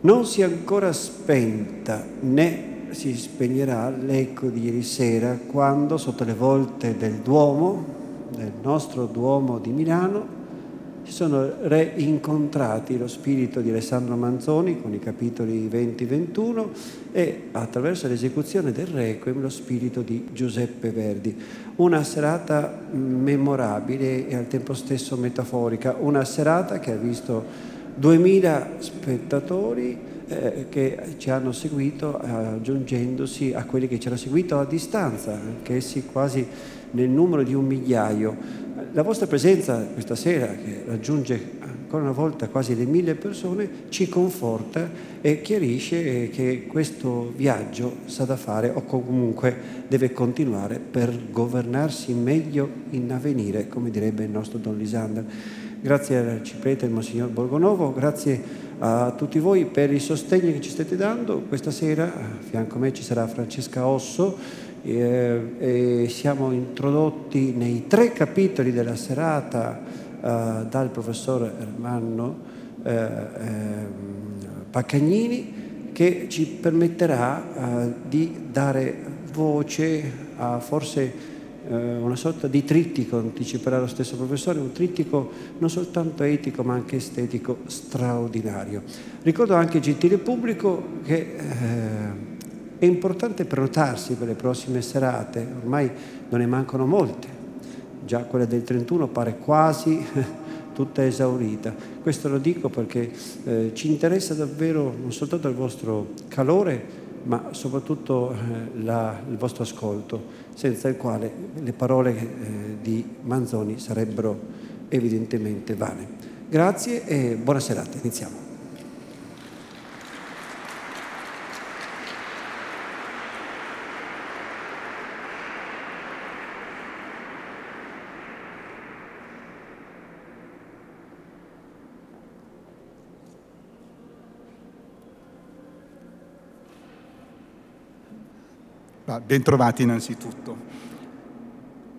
Non si è ancora spenta né si spegnerà l'eco di ieri sera quando sotto le volte del Duomo, del nostro Duomo di Milano, si sono reincontrati lo spirito di Alessandro Manzoni con i capitoli 20-21 e attraverso l'esecuzione del Requiem lo spirito di Giuseppe Verdi. Una serata memorabile e al tempo stesso metaforica, una serata che ha visto 2000 spettatori eh, che ci hanno seguito aggiungendosi a quelli che ci hanno seguito a distanza, anch'essi quasi nel numero di un migliaio. La vostra presenza questa sera, che raggiunge ancora una volta quasi le mille persone, ci conforta e chiarisce che questo viaggio sa da fare o comunque deve continuare per governarsi meglio in avvenire, come direbbe il nostro Don Lisander. Grazie al Ciprete e al Monsignor Borgonovo, grazie a tutti voi per il sostegno che ci state dando. Questa sera a fianco a me ci sarà Francesca Osso eh, e siamo introdotti nei tre capitoli della serata eh, dal professor Ermanno eh, ehm, Paccagnini che ci permetterà di dare voce a forse una sorta di trittico, anticiperà lo stesso professore, un trittico non soltanto etico ma anche estetico straordinario. Ricordo anche, gentile pubblico, che eh, è importante prenotarsi per le prossime serate, ormai non ne mancano molte, già quella del 31 pare quasi tutta esaurita. Questo lo dico perché eh, ci interessa davvero non soltanto il vostro calore, ma soprattutto eh, la, il vostro ascolto, senza il quale le parole eh, di Manzoni sarebbero evidentemente vane. Grazie e buona serata, iniziamo. Bentrovati innanzitutto.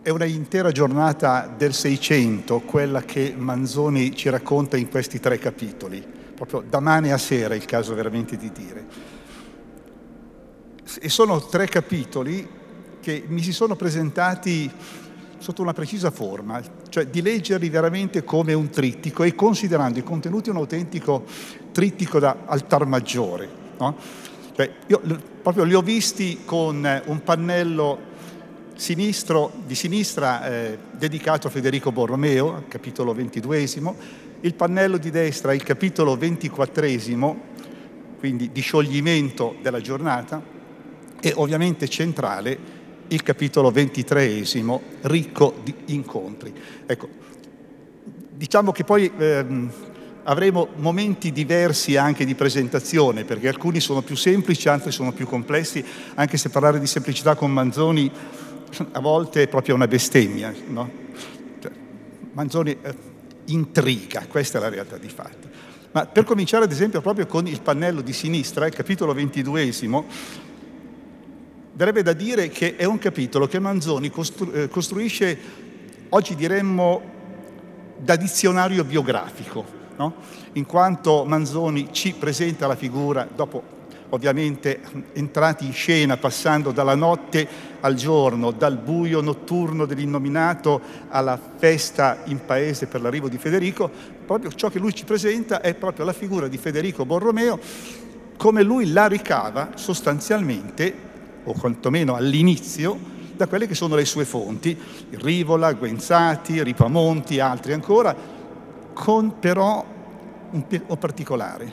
È una intera giornata del Seicento quella che Manzoni ci racconta in questi tre capitoli, proprio da mane a sera è il caso veramente di dire. E sono tre capitoli che mi si sono presentati sotto una precisa forma, cioè di leggerli veramente come un trittico e considerando i contenuti un autentico trittico da altar maggiore. No? Cioè, io proprio li ho visti con eh, un pannello sinistro, di sinistra eh, dedicato a Federico Borromeo, capitolo ventiduesimo, il pannello di destra, il capitolo ventiquattresimo, quindi di scioglimento della giornata, e ovviamente centrale il capitolo ventitreesimo, ricco di incontri. Ecco, diciamo che poi ehm, avremo momenti diversi anche di presentazione, perché alcuni sono più semplici, altri sono più complessi, anche se parlare di semplicità con Manzoni a volte è proprio una bestemmia. No? Manzoni eh, intriga, questa è la realtà di fatto. Ma per cominciare ad esempio proprio con il pannello di sinistra, il capitolo ventiduesimo, darebbe da dire che è un capitolo che Manzoni costru- eh, costruisce, oggi diremmo, da dizionario biografico no? in quanto Manzoni ci presenta la figura, dopo ovviamente entrati in scena, passando dalla notte al giorno, dal buio notturno dell'innominato alla festa in paese per l'arrivo di Federico, proprio ciò che lui ci presenta è proprio la figura di Federico Borromeo, come lui la ricava sostanzialmente, o quantomeno all'inizio, da quelle che sono le sue fonti, Rivola, Guenzati, Ripamonti, altri ancora, con però un particolare,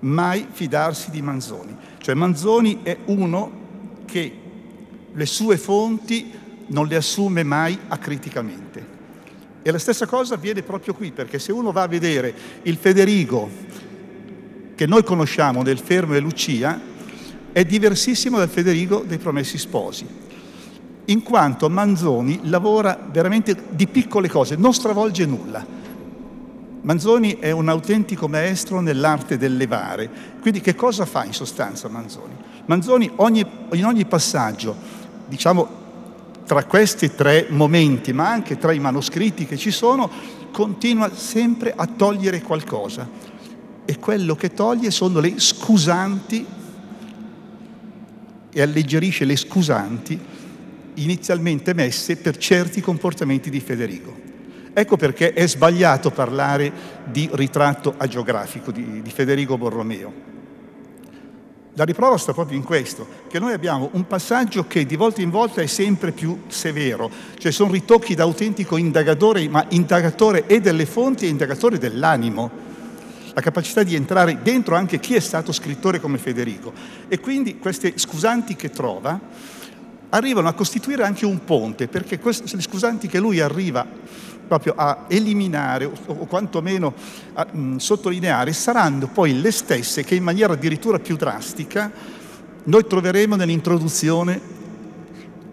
mai fidarsi di Manzoni. Cioè Manzoni è uno che le sue fonti non le assume mai acriticamente. E la stessa cosa avviene proprio qui, perché se uno va a vedere il Federico che noi conosciamo del Fermo e Lucia, è diversissimo dal Federico dei Promessi Sposi, in quanto Manzoni lavora veramente di piccole cose, non stravolge nulla. Manzoni è un autentico maestro nell'arte del levare. Quindi che cosa fa in sostanza Manzoni? Manzoni ogni, in ogni passaggio, diciamo tra questi tre momenti, ma anche tra i manoscritti che ci sono, continua sempre a togliere qualcosa. E quello che toglie sono le scusanti e alleggerisce le scusanti inizialmente messe per certi comportamenti di Federico. Ecco perché è sbagliato parlare di ritratto agiografico di, di Federico Borromeo. La riprova sta proprio in questo, che noi abbiamo un passaggio che di volta in volta è sempre più severo, cioè sono ritocchi da autentico indagatore, ma indagatore e delle fonti e indagatore dell'animo la capacità di entrare dentro anche chi è stato scrittore come Federico. E quindi queste scusanti che trova arrivano a costituire anche un ponte, perché queste, le scusanti che lui arriva proprio a eliminare o, o quantomeno a mh, sottolineare saranno poi le stesse che in maniera addirittura più drastica noi troveremo nell'introduzione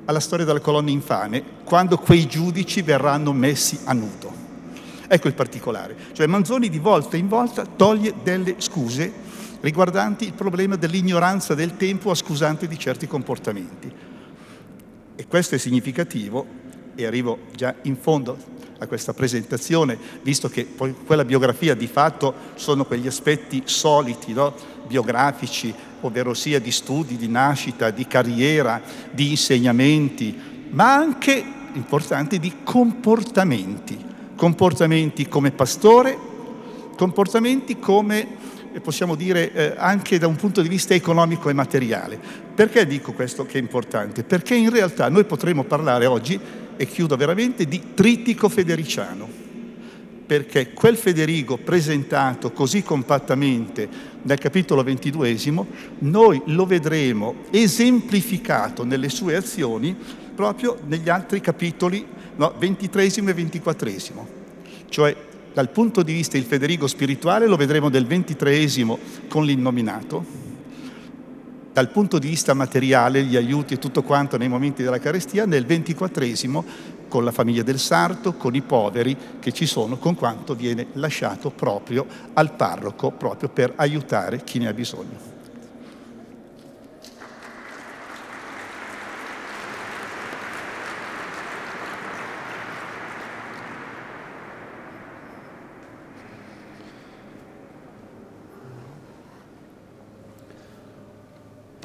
alla storia della colonna infame, quando quei giudici verranno messi a nudo. Ecco il particolare. Cioè Manzoni di volta in volta toglie delle scuse riguardanti il problema dell'ignoranza del tempo a scusante di certi comportamenti. E questo è significativo, e arrivo già in fondo a questa presentazione, visto che poi quella biografia di fatto sono quegli aspetti soliti, no? biografici, ovvero sia di studi, di nascita, di carriera, di insegnamenti, ma anche importanti di comportamenti comportamenti come pastore, comportamenti come possiamo dire eh, anche da un punto di vista economico e materiale. Perché dico questo che è importante? Perché in realtà noi potremmo parlare oggi, e chiudo veramente, di trittico federiciano, perché quel Federico presentato così compattamente nel capitolo ventiduesimo, noi lo vedremo esemplificato nelle sue azioni proprio negli altri capitoli ventitresimo e ventiquattresimo. Cioè, dal punto di vista del Federico spirituale lo vedremo del ventitreesimo con l'innominato, dal punto di vista materiale, gli aiuti e tutto quanto nei momenti della carestia, nel ventiquattresimo con la famiglia del sarto, con i poveri che ci sono, con quanto viene lasciato proprio al parroco, proprio per aiutare chi ne ha bisogno.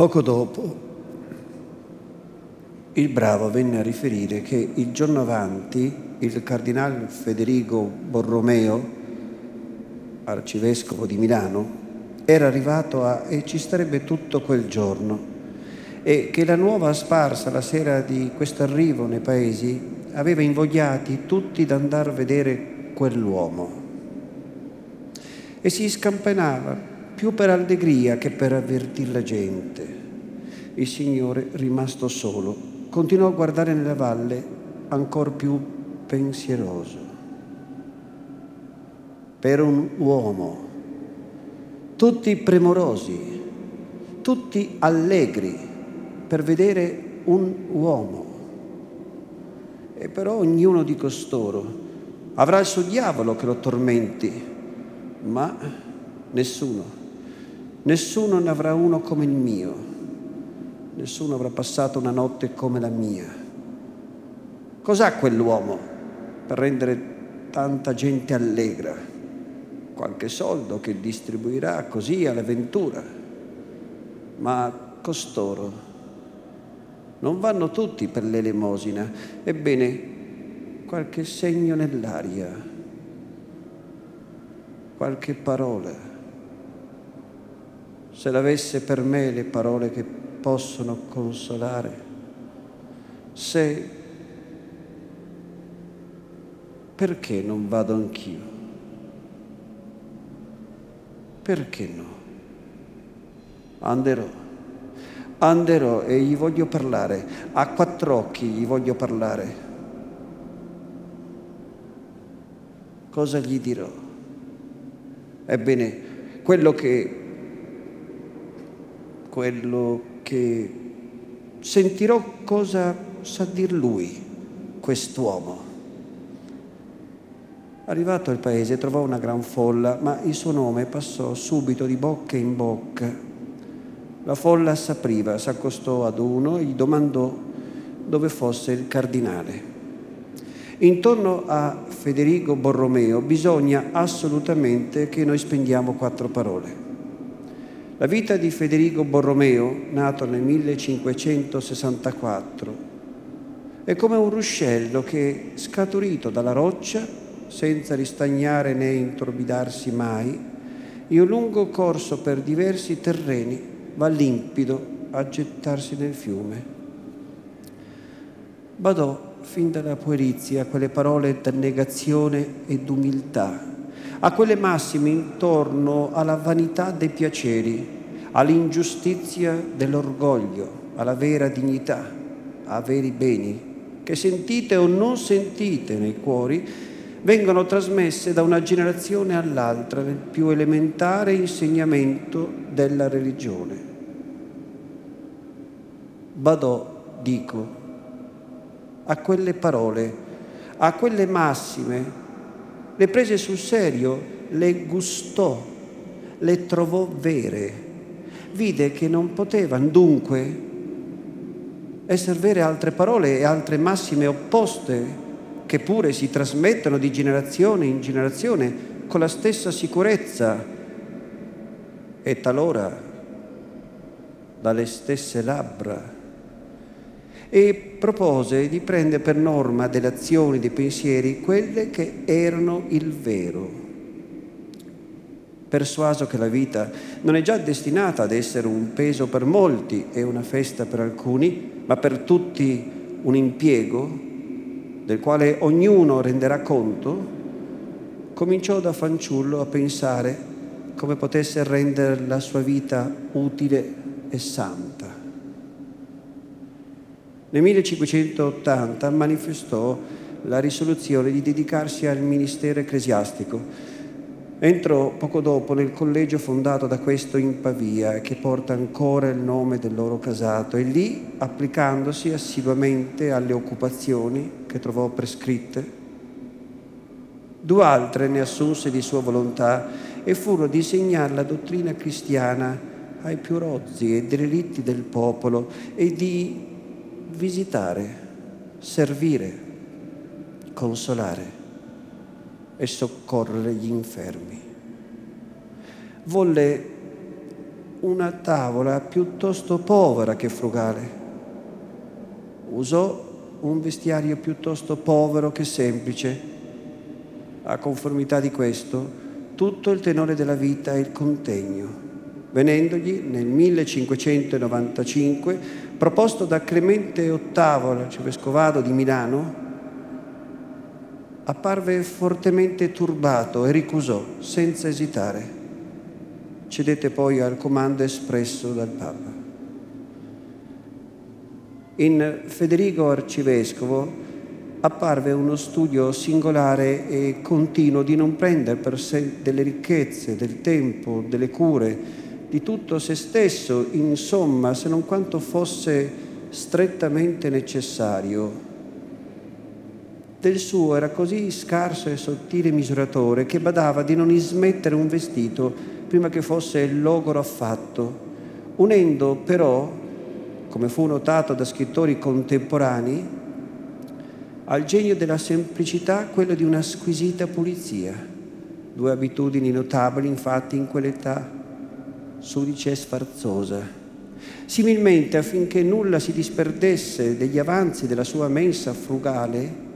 Poco dopo il bravo venne a riferire che il giorno avanti il cardinale Federico Borromeo, arcivescovo di Milano, era arrivato a, e ci starebbe tutto quel giorno e che la nuova sparsa la sera di questo arrivo nei paesi aveva invogliati tutti ad andare a vedere quell'uomo. E si scampanava più per allegria che per avvertire la gente. Il Signore, rimasto solo, continuò a guardare nella valle ancora più pensieroso. Per un uomo, tutti premurosi, tutti allegri per vedere un uomo. E però ognuno di costoro avrà il suo diavolo che lo tormenti, ma nessuno Nessuno ne avrà uno come il mio, nessuno avrà passato una notte come la mia. Cos'ha quell'uomo per rendere tanta gente allegra? Qualche soldo che distribuirà così all'avventura. Ma costoro non vanno tutti per l'elemosina. Ebbene, qualche segno nell'aria, qualche parola se l'avesse per me le parole che possono consolare, se perché non vado anch'io? Perché no? Anderò, anderò e gli voglio parlare, a quattro occhi gli voglio parlare. Cosa gli dirò? Ebbene, quello che quello che sentirò cosa sa dir lui, quest'uomo. Arrivato al paese trovò una gran folla, ma il suo nome passò subito di bocca in bocca. La folla s'apriva, s'accostò ad uno e gli domandò dove fosse il cardinale. Intorno a Federico Borromeo bisogna assolutamente che noi spendiamo quattro parole. La vita di Federico Borromeo, nato nel 1564, è come un ruscello che, scaturito dalla roccia, senza ristagnare né intorbidarsi mai, in un lungo corso per diversi terreni va limpido a gettarsi nel fiume. Badò fin dalla puerizia quelle parole d'annegazione e d'umiltà, a quelle massime intorno alla vanità dei piaceri, all'ingiustizia dell'orgoglio, alla vera dignità, a veri beni, che sentite o non sentite nei cuori, vengono trasmesse da una generazione all'altra nel più elementare insegnamento della religione. Badò, dico, a quelle parole, a quelle massime, le prese sul serio, le gustò, le trovò vere, vide che non potevano dunque essere vere altre parole e altre massime opposte che pure si trasmettono di generazione in generazione con la stessa sicurezza e talora dalle stesse labbra. E propose di prendere per norma delle azioni, dei pensieri, quelle che erano il vero. Persuaso che la vita non è già destinata ad essere un peso per molti e una festa per alcuni, ma per tutti un impiego, del quale ognuno renderà conto, cominciò da fanciullo a pensare come potesse rendere la sua vita utile e santa. Nel 1580 manifestò la risoluzione di dedicarsi al ministero ecclesiastico. Entrò poco dopo nel collegio fondato da questo in Pavia, che porta ancora il nome del loro casato, e lì, applicandosi assiduamente alle occupazioni che trovò prescritte, due altre ne assunse di sua volontà e furono di insegnare la dottrina cristiana ai più rozzi e derelitti del popolo e di visitare, servire, consolare e soccorrere gli infermi. Volle una tavola piuttosto povera che frugale. Usò un vestiario piuttosto povero che semplice. A conformità di questo, tutto il tenore della vita e il contegno, venendogli nel 1595, proposto da Clemente VIII, l'arcivescovado di Milano, apparve fortemente turbato e ricusò senza esitare. Cedette poi al comando espresso dal Papa. In Federico Arcivescovo apparve uno studio singolare e continuo di non prendere per sé delle ricchezze, del tempo, delle cure, di tutto se stesso, insomma, se non quanto fosse strettamente necessario. Del suo era così scarso e sottile misuratore che badava di non ismettere un vestito prima che fosse logoro affatto, unendo però, come fu notato da scrittori contemporanei, al genio della semplicità quello di una squisita pulizia, due abitudini notabili infatti in quell'età sudice e sfarzosa. Similmente, affinché nulla si disperdesse degli avanzi della sua mensa frugale,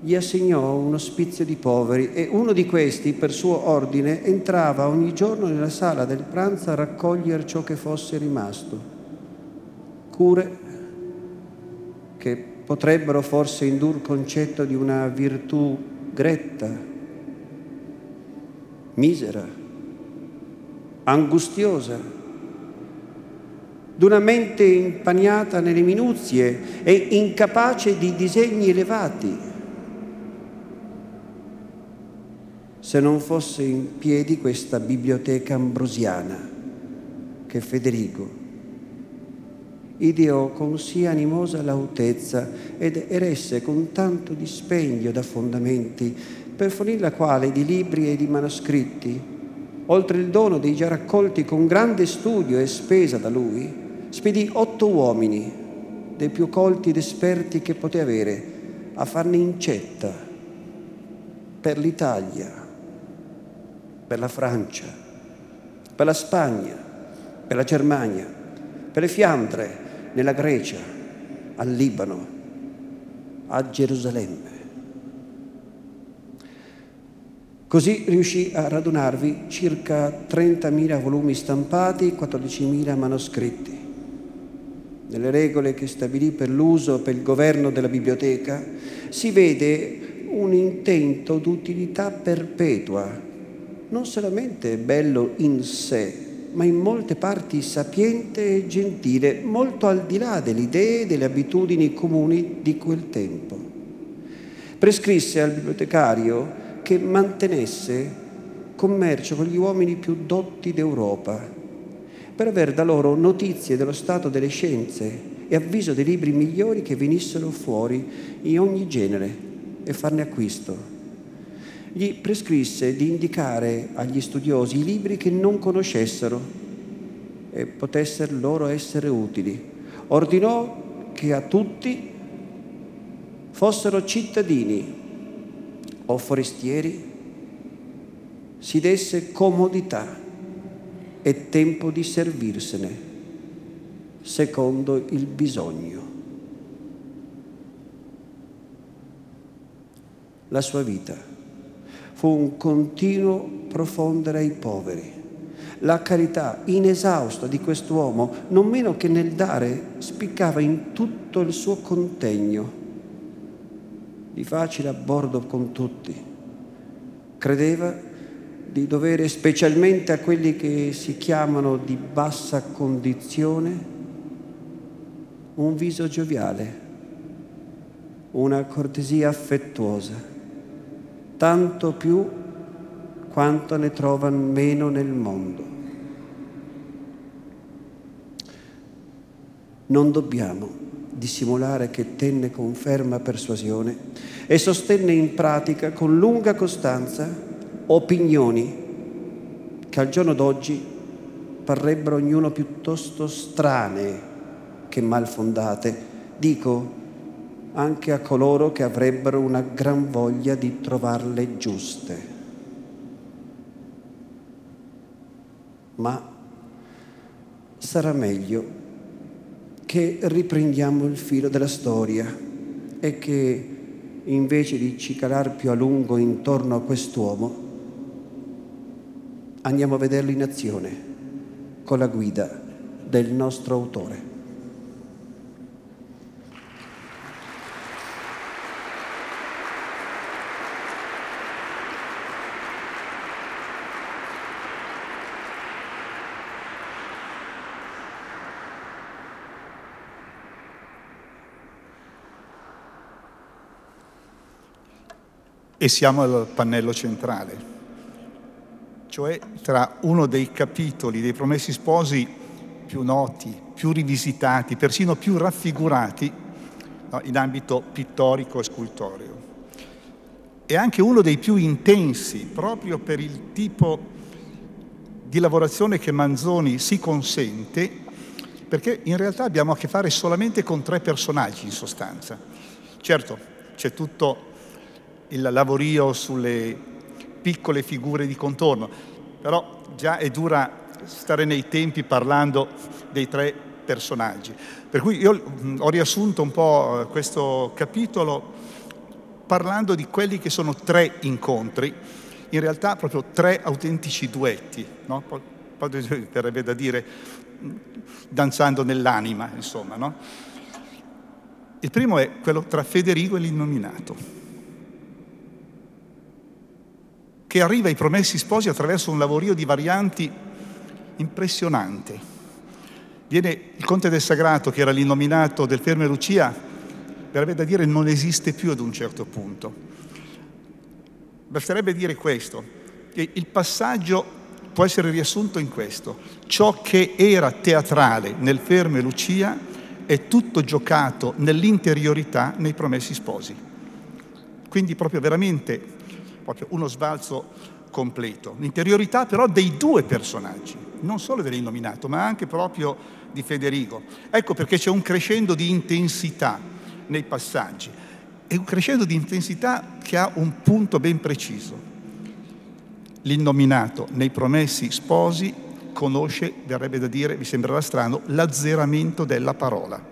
gli assegnò un ospizio di poveri e uno di questi, per suo ordine, entrava ogni giorno nella sala del pranzo a raccogliere ciò che fosse rimasto. Cure che potrebbero forse indur concetto di una virtù gretta, misera, angustiosa, d'una mente impaniata nelle minuzie e incapace di disegni elevati se non fosse in piedi questa biblioteca ambrosiana che Federico. Ideo con sì animosa lautezza ed eresse con tanto dispendio da fondamenti, per fornire la quale di libri e di manoscritti, oltre il dono dei già raccolti con grande studio e spesa da lui, spedì otto uomini, dei più colti ed esperti che poté avere, a farne incetta per l'Italia, per la Francia, per la Spagna, per la Germania, per le Fiandre, nella Grecia, al Libano, a Gerusalemme. Così riuscì a radunarvi circa 30.000 volumi stampati, 14.000 manoscritti. Nelle regole che stabilì per l'uso per il governo della biblioteca si vede un intento d'utilità perpetua, non solamente bello in sé, ma in molte parti sapiente e gentile, molto al di là delle idee e delle abitudini comuni di quel tempo. Prescrisse al bibliotecario che mantenesse commercio con gli uomini più dotti d'Europa per aver da loro notizie dello stato delle scienze e avviso dei libri migliori che venissero fuori in ogni genere e farne acquisto. Gli prescrisse di indicare agli studiosi i libri che non conoscessero e potessero loro essere utili. Ordinò che a tutti fossero cittadini o forestieri, si desse comodità è tempo di servirsene, secondo il bisogno. La sua vita fu un continuo profondere ai poveri. La carità inesausta di quest'uomo, non meno che nel dare, spiccava in tutto il suo contegno, di facile a bordo con tutti. Credeva di dovere specialmente a quelli che si chiamano di bassa condizione un viso gioviale, una cortesia affettuosa, tanto più quanto ne trovano meno nel mondo. Non dobbiamo dissimulare che tenne con ferma persuasione e sostenne in pratica con lunga costanza opinioni che al giorno d'oggi parrebbero ognuno piuttosto strane che mal fondate, dico anche a coloro che avrebbero una gran voglia di trovarle giuste. Ma sarà meglio che riprendiamo il filo della storia e che invece di cicalar più a lungo intorno a quest'uomo, andiamo a vederlo in azione con la guida del nostro autore. E siamo al pannello centrale cioè tra uno dei capitoli dei Promessi Sposi più noti, più rivisitati, persino più raffigurati no, in ambito pittorico e scultoreo. E anche uno dei più intensi, proprio per il tipo di lavorazione che Manzoni si consente, perché in realtà abbiamo a che fare solamente con tre personaggi in sostanza. Certo, c'è tutto il lavorio sulle piccole figure di contorno, però già è dura stare nei tempi parlando dei tre personaggi. Per cui io ho riassunto un po' eh, questo capitolo parlando di quelli che sono tre incontri, in realtà proprio tre autentici duetti, no? poi verrebbe da dire danzando nell'anima, insomma. No? Il primo è quello tra Federico e l'innominato. Che arriva ai promessi sposi attraverso un lavorio di varianti impressionante. Viene il conte del Sagrato, che era l'innominato del Ferme Lucia, verrebbe da dire non esiste più ad un certo punto. Basterebbe dire questo, che il passaggio può essere riassunto in questo. Ciò che era teatrale nel Fermo e Lucia è tutto giocato nell'interiorità nei promessi sposi. Quindi proprio veramente proprio uno sbalzo completo. L'interiorità però dei due personaggi, non solo dell'innominato, ma anche proprio di Federico. Ecco perché c'è un crescendo di intensità nei passaggi e un crescendo di intensità che ha un punto ben preciso. L'innominato nei promessi sposi conosce, verrebbe da dire, mi sembrerà strano, l'azzeramento della parola.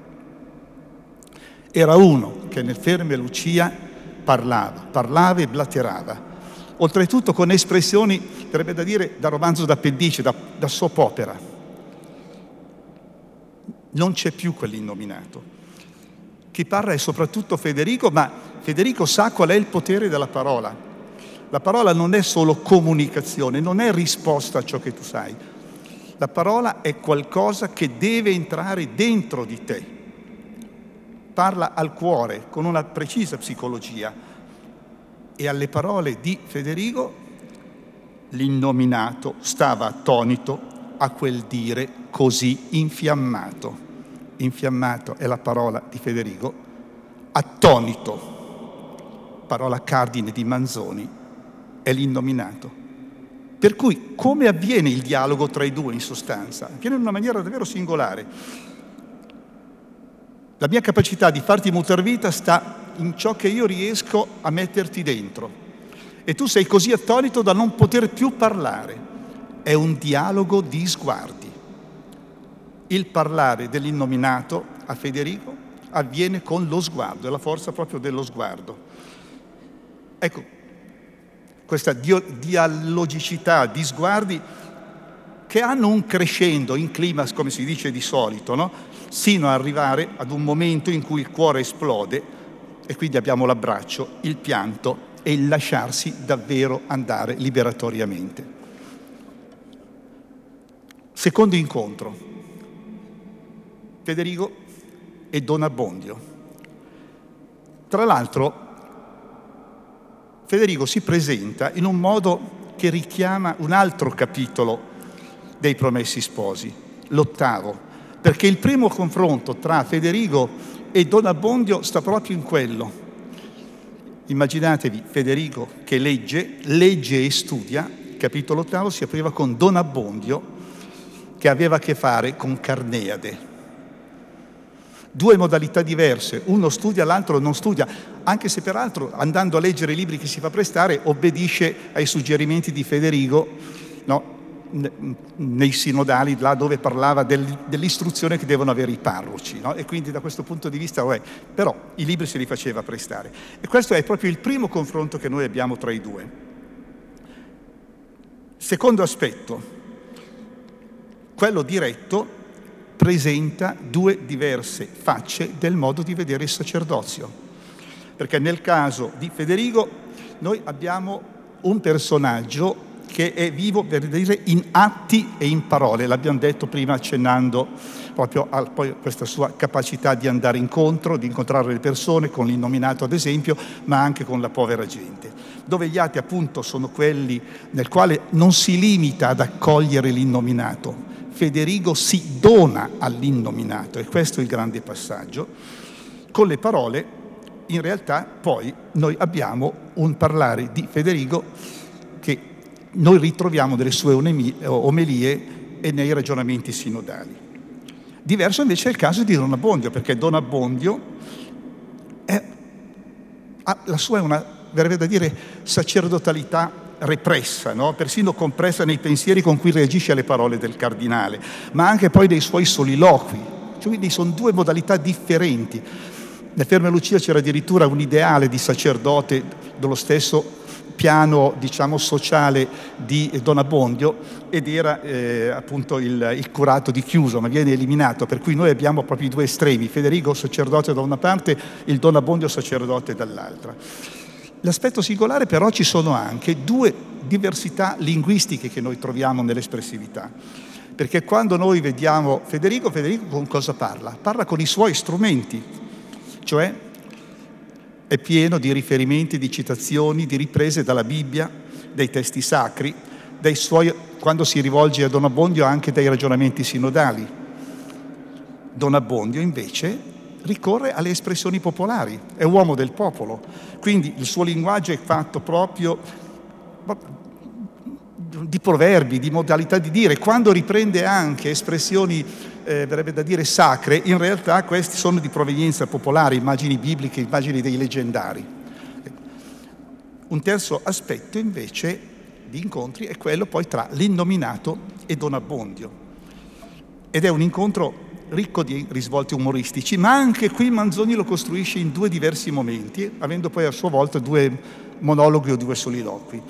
Era uno che nel Ferme Lucia parlava, parlava e blaterava, oltretutto con espressioni, verrebbe da dire, da romanzo d'appendice, da, da soap opera. Non c'è più quell'innominato. Chi parla è soprattutto Federico, ma Federico sa qual è il potere della parola. La parola non è solo comunicazione, non è risposta a ciò che tu sai. La parola è qualcosa che deve entrare dentro di te. Parla al cuore con una precisa psicologia e alle parole di Federico l'innominato stava attonito a quel dire così infiammato. Infiammato è la parola di Federico, attonito, parola cardine di Manzoni, è l'innominato. Per cui come avviene il dialogo tra i due in sostanza? Avviene in una maniera davvero singolare. La mia capacità di farti mutar vita sta in ciò che io riesco a metterti dentro. E tu sei così attonito da non poter più parlare. È un dialogo di sguardi. Il parlare dell'innominato a Federico avviene con lo sguardo, è la forza proprio dello sguardo. Ecco, questa dialogicità di sguardi che hanno un crescendo in climax, come si dice di solito, no? Sino ad arrivare ad un momento in cui il cuore esplode e quindi abbiamo l'abbraccio, il pianto e il lasciarsi davvero andare liberatoriamente. Secondo incontro, Federico e Don Abbondio. Tra l'altro, Federico si presenta in un modo che richiama un altro capitolo dei Promessi Sposi, l'ottavo, perché il primo confronto tra Federico e Don Abbondio sta proprio in quello. Immaginatevi Federico che legge, legge e studia, capitolo ottavo si apriva con Don Abbondio che aveva a che fare con Carneade. Due modalità diverse, uno studia, l'altro non studia, anche se peraltro andando a leggere i libri che si fa prestare obbedisce ai suggerimenti di Federico, no? Nei sinodali, là dove parlava del, dell'istruzione che devono avere i parroci, no? e quindi da questo punto di vista, vabbè, però i libri se li faceva prestare. E questo è proprio il primo confronto che noi abbiamo tra i due. Secondo aspetto, quello diretto presenta due diverse facce del modo di vedere il sacerdozio, perché nel caso di Federico noi abbiamo un personaggio che è vivo per dire in atti e in parole, l'abbiamo detto prima accennando proprio a questa sua capacità di andare incontro, di incontrare le persone, con l'innominato ad esempio, ma anche con la povera gente. Dove gli atti appunto sono quelli nel quale non si limita ad accogliere l'innominato, Federico si dona all'innominato e questo è il grande passaggio. Con le parole in realtà poi noi abbiamo un parlare di Federico che noi ritroviamo nelle sue omelie e nei ragionamenti sinodali. Diverso invece è il caso di Don Abbondio, perché Don Abbondio è, la sua è una, verrebbe da dire, sacerdotalità repressa, no? persino compressa nei pensieri con cui reagisce alle parole del cardinale, ma anche poi dei suoi soliloqui. Cioè, quindi sono due modalità differenti. Nel Ferme Lucia c'era addirittura un ideale di sacerdote dello stesso piano diciamo, sociale di Don Abbondio ed era eh, appunto il, il, curato di chiuso, ma viene eliminato, per cui noi abbiamo proprio i due estremi, Federico sacerdote da una parte, il Don Abbondio sacerdote dall'altra. L'aspetto singolare però ci sono anche due diversità linguistiche che noi troviamo nell'espressività. Perché quando noi vediamo Federico, Federico con cosa parla? Parla con i suoi strumenti, cioè è pieno di riferimenti, di citazioni, di riprese dalla Bibbia, dai testi sacri, dai suoi quando si rivolge a Don Abbondio anche dai ragionamenti sinodali. Don Abbondio invece ricorre alle espressioni popolari, è uomo del popolo, quindi il suo linguaggio è fatto proprio di proverbi, di modalità di dire, quando riprende anche espressioni, eh, verrebbe da dire, sacre, in realtà questi sono di provenienza popolare, immagini bibliche, immagini dei leggendari. Un terzo aspetto invece di incontri è quello poi tra l'innominato e Don Abbondio. Ed è un incontro ricco di risvolti umoristici, ma anche qui Manzoni lo costruisce in due diversi momenti, avendo poi a sua volta due monologhi o due soliloqui.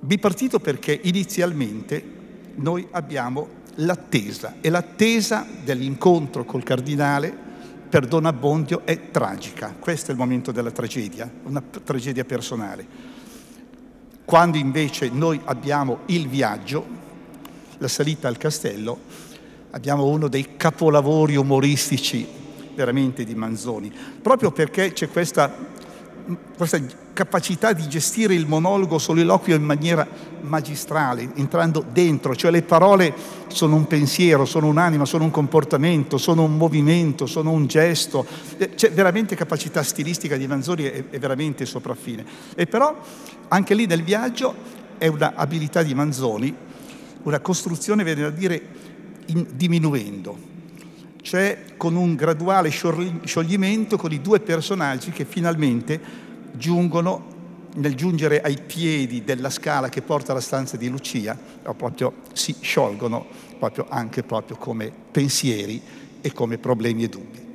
Bipartito perché inizialmente noi abbiamo l'attesa e l'attesa dell'incontro col cardinale per Don Abbondio è tragica. Questo è il momento della tragedia, una tragedia personale. Quando invece noi abbiamo il viaggio, la salita al castello, abbiamo uno dei capolavori umoristici veramente di Manzoni, proprio perché c'è questa, questa capacità di gestire il monologo soliloquio in maniera magistrale, entrando dentro, cioè le parole sono un pensiero, sono un'anima, sono un comportamento, sono un movimento, sono un gesto, eh, c'è veramente capacità stilistica di Manzoni, è, è veramente sopraffine. E però anche lì nel viaggio è un'abilità di Manzoni, una costruzione, viene da dire, in, diminuendo, cioè con un graduale scioglimento con i due personaggi che finalmente giungono nel giungere ai piedi della scala che porta alla stanza di Lucia, proprio si sciolgono proprio anche proprio come pensieri e come problemi e dubbi.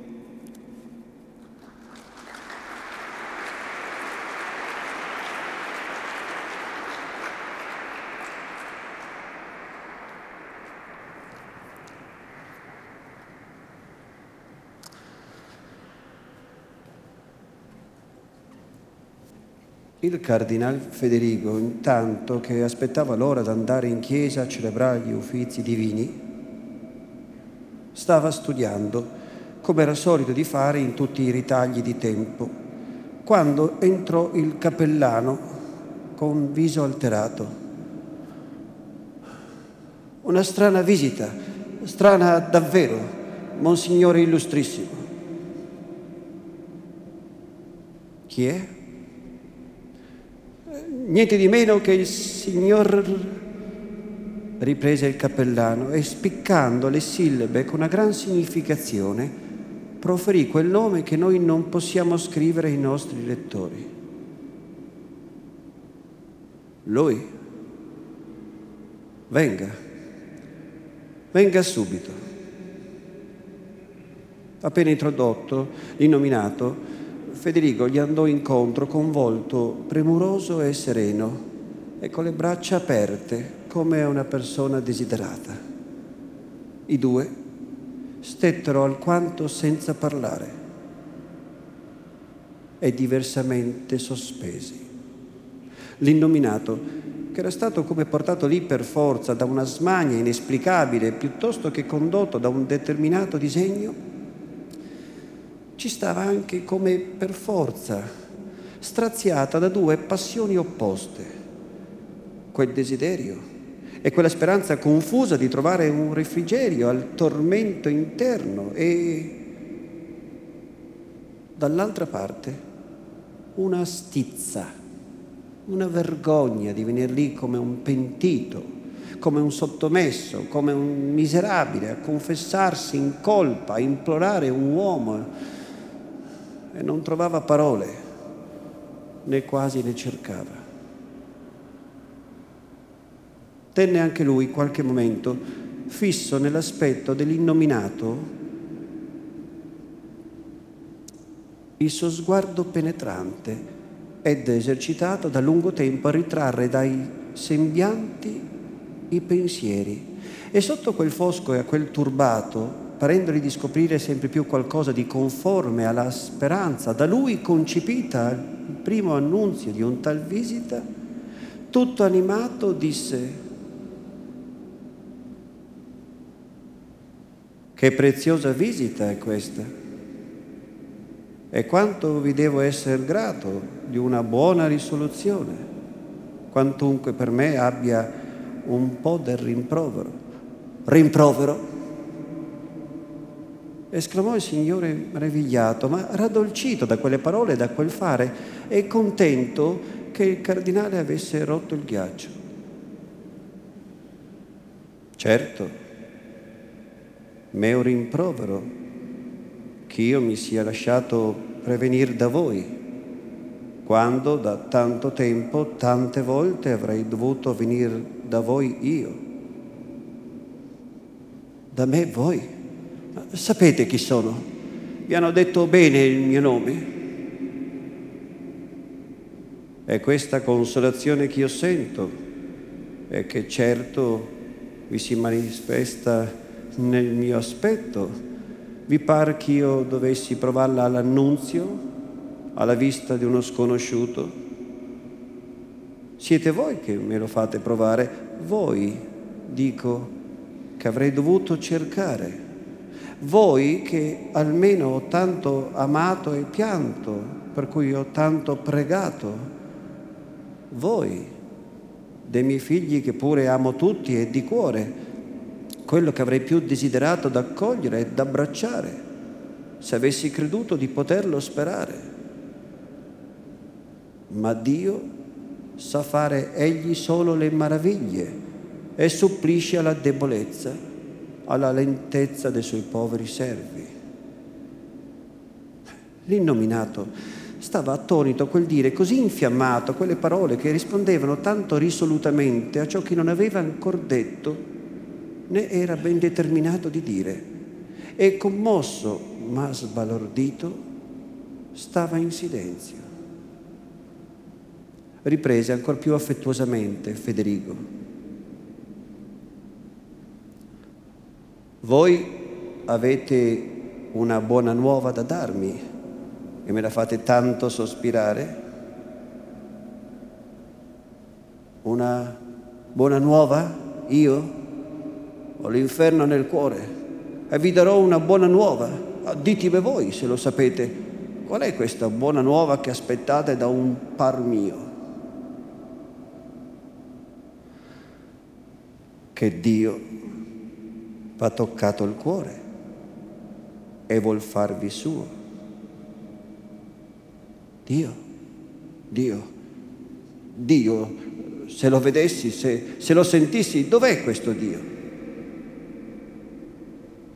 Il cardinal Federico, intanto che aspettava l'ora di andare in chiesa a celebrare gli uffizi divini, stava studiando, come era solito di fare in tutti i ritagli di tempo, quando entrò il cappellano con viso alterato. Una strana visita, strana davvero, Monsignore Illustrissimo. Chi è? Niente di meno che il signor riprese il cappellano e spiccando le sillabe con una gran significazione proferì quel nome che noi non possiamo scrivere ai nostri lettori. Lui, venga, venga subito. Appena introdotto, l'innominato Federico gli andò incontro con volto premuroso e sereno e con le braccia aperte come una persona desiderata. I due stettero alquanto senza parlare e diversamente sospesi. L'innominato, che era stato come portato lì per forza da una smania inesplicabile piuttosto che condotto da un determinato disegno, ci stava anche come per forza, straziata da due passioni opposte, quel desiderio e quella speranza confusa di trovare un refrigerio al tormento interno e dall'altra parte una stizza, una vergogna di venire lì come un pentito, come un sottomesso, come un miserabile, a confessarsi in colpa, a implorare un uomo e non trovava parole, né quasi le cercava. Tenne anche lui qualche momento fisso nell'aspetto dell'innominato il suo sguardo penetrante ed esercitato da lungo tempo a ritrarre dai sembianti i pensieri. E sotto quel fosco e a quel turbato parendogli di scoprire sempre più qualcosa di conforme alla speranza da lui concepita al primo annunzio di un tal visita, tutto animato disse, che preziosa visita è questa e quanto vi devo essere grato di una buona risoluzione. quantunque per me abbia un po' del rimprovero. Rimprovero? Esclamò il Signore meravigliato, ma raddolcito da quelle parole e da quel fare e contento che il cardinale avesse rotto il ghiaccio. Certo, me un rimprovero che io mi sia lasciato prevenire da voi, quando da tanto tempo, tante volte avrei dovuto venire da voi io. Da me voi. Sapete chi sono? Vi hanno detto bene il mio nome. È questa consolazione che io sento e che certo vi si manifesta nel mio aspetto. Vi pare che io dovessi provarla all'annunzio, alla vista di uno sconosciuto? Siete voi che me lo fate provare, voi, dico, che avrei dovuto cercare voi che almeno ho tanto amato e pianto, per cui ho tanto pregato, voi, dei miei figli che pure amo tutti e di cuore, quello che avrei più desiderato d'accogliere e d'abbracciare, se avessi creduto di poterlo sperare. Ma Dio sa fare egli solo le meraviglie e supplisce alla debolezza alla lentezza dei suoi poveri servi. L'innominato stava attonito a quel dire così infiammato, a quelle parole che rispondevano tanto risolutamente a ciò che non aveva ancora detto, né era ben determinato di dire. E commosso, ma sbalordito, stava in silenzio. Riprese ancora più affettuosamente Federico. Voi avete una buona nuova da darmi e me la fate tanto sospirare? Una buona nuova? Io? Ho l'inferno nel cuore e vi darò una buona nuova. Ditemi voi se lo sapete. Qual è questa buona nuova che aspettate da un par mio? Che Dio va toccato il cuore e vuol farvi suo. Dio, Dio, Dio, se lo vedessi, se, se lo sentissi, dov'è questo Dio?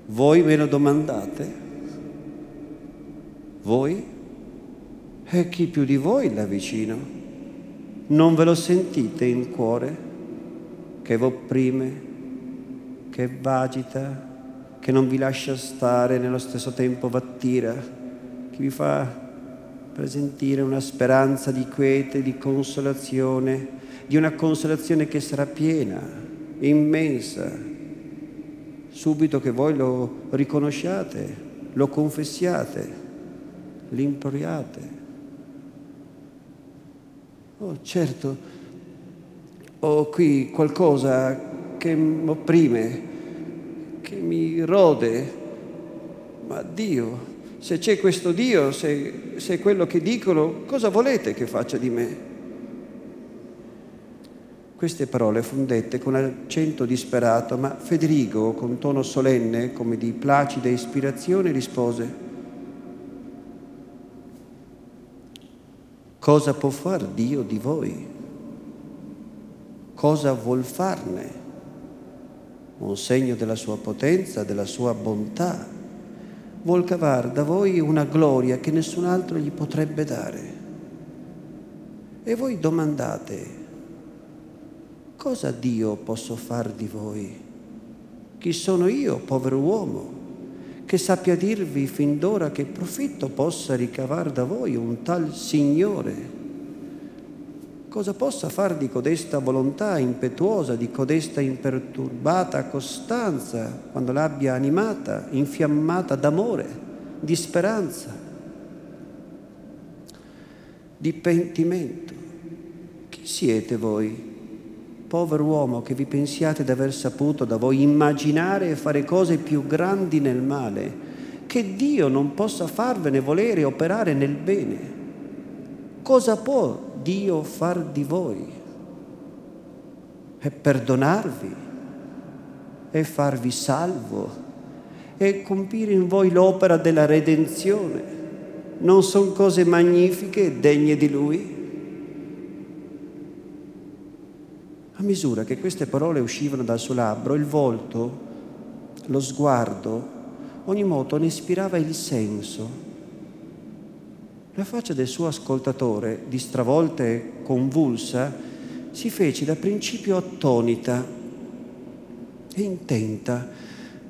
Voi me lo domandate? Voi? E chi più di voi là vicino? Non ve lo sentite in cuore che v'opprime che vagita, che non vi lascia stare nello stesso tempo vattira, che vi fa presentire una speranza di quiete, di consolazione, di una consolazione che sarà piena, immensa, subito che voi lo riconosciate, lo confessiate, l'imploriate. Oh, certo, ho qui qualcosa che mi opprime, che mi rode. Ma Dio, se c'è questo Dio, se, se è quello che dicono, cosa volete che faccia di me? Queste parole fu dette con accento disperato, ma Federico, con tono solenne, come di placida ispirazione, rispose, Cosa può far Dio di voi? Cosa vuol farne? Un segno della sua potenza, della sua bontà, vuol cavar da voi una gloria che nessun altro gli potrebbe dare. E voi domandate, cosa Dio posso far di voi? Chi sono io, povero uomo, che sappia dirvi fin d'ora che profitto possa ricavar da voi un tal Signore? Cosa possa far di codesta volontà impetuosa, di codesta imperturbata costanza, quando l'abbia animata, infiammata d'amore, di speranza, di pentimento. Chi siete voi? Povero uomo che vi pensiate di aver saputo da voi immaginare e fare cose più grandi nel male, che Dio non possa farvene volere operare nel bene. Cosa può Dio far di voi? è perdonarvi, è farvi salvo, è compire in voi l'opera della redenzione. Non sono cose magnifiche e degne di Lui? A misura che queste parole uscivano dal suo labbro, il volto, lo sguardo, ogni moto ne ispirava il senso. La faccia del suo ascoltatore, di stravolta e convulsa, si fece da principio attonita e intenta,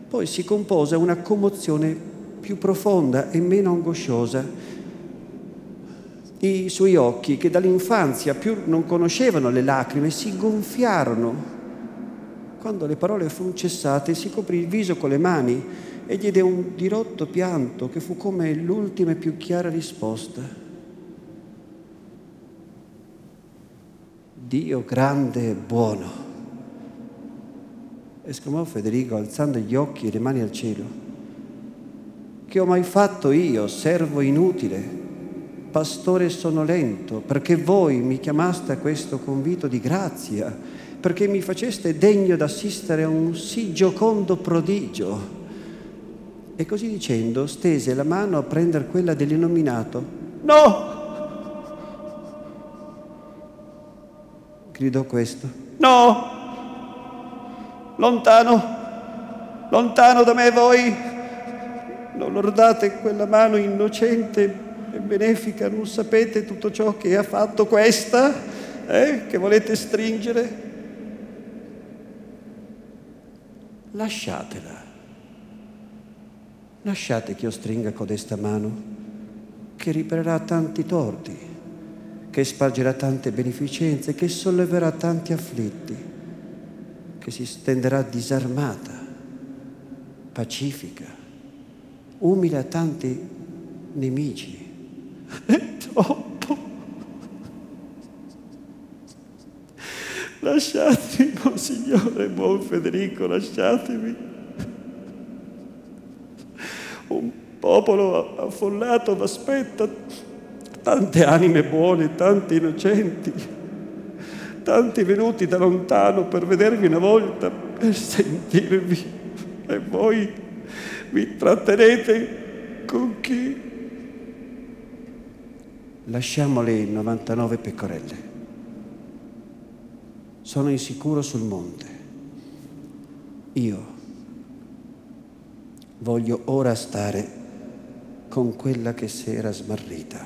poi si compose una commozione più profonda e meno angosciosa. I suoi occhi, che dall'infanzia più non conoscevano le lacrime, si gonfiarono. Quando le parole furono cessate, si coprì il viso con le mani e diede un dirotto pianto che fu come l'ultima e più chiara risposta. Dio grande e buono, esclamò Federico alzando gli occhi e le mani al cielo. Che ho mai fatto io, servo inutile, pastore sonolento, perché voi mi chiamaste a questo convito di grazia, perché mi faceste degno d'assistere a un sì giocondo prodigio? E così dicendo stese la mano a prendere quella dell'innominato. No! gridò questo. No! Lontano! Lontano da me voi! Non lordate quella mano innocente e benefica, non sapete tutto ciò che ha fatto questa, eh, che volete stringere? Lasciatela. Lasciate che io stringa codesta mano, che riparerà tanti torti, che spargerà tante beneficenze, che solleverà tanti afflitti, che si stenderà disarmata, pacifica, umile a tanti nemici. È troppo. Lasciatemi, Monsignore, buon Federico, lasciatemi un popolo affollato vi aspetta, tante anime buone, tanti innocenti, tanti venuti da lontano per vedervi una volta, per sentirvi e voi vi trattenete con chi? Lasciamole 99 pecorelle. Sono insicuro sul monte. Io voglio ora stare con quella che si era smarrita.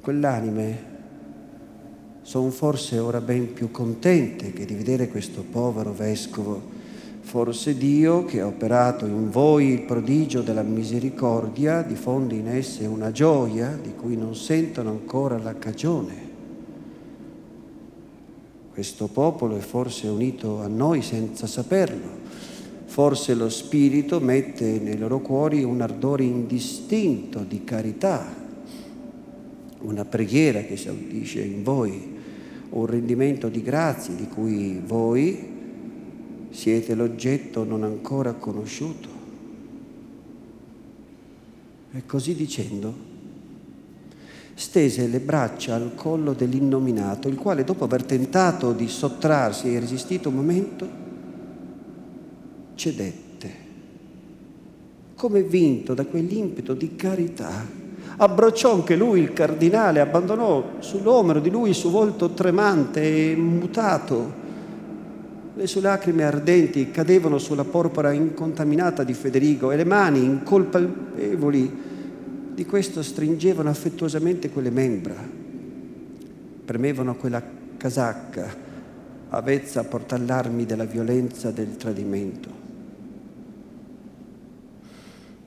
Quell'anime sono forse ora ben più contente che di vedere questo povero vescovo. Forse Dio, che ha operato in voi il prodigio della misericordia, diffonde in esse una gioia di cui non sentono ancora la cagione. Questo popolo è forse unito a noi senza saperlo Forse lo Spirito mette nei loro cuori un ardore indistinto di carità, una preghiera che si udisce in voi, un rendimento di grazie di cui voi siete l'oggetto non ancora conosciuto. E così dicendo, stese le braccia al collo dell'innominato, il quale dopo aver tentato di sottrarsi e resistito un momento, cedette, come vinto da quell'impeto di carità. Abbracciò anche lui il cardinale, abbandonò sull'omero di lui il suo volto tremante e mutato. Le sue lacrime ardenti cadevano sulla porpora incontaminata di Federico e le mani incolpevoli di questo stringevano affettuosamente quelle membra, premevano quella casacca avvezza a portare l'armi della violenza del tradimento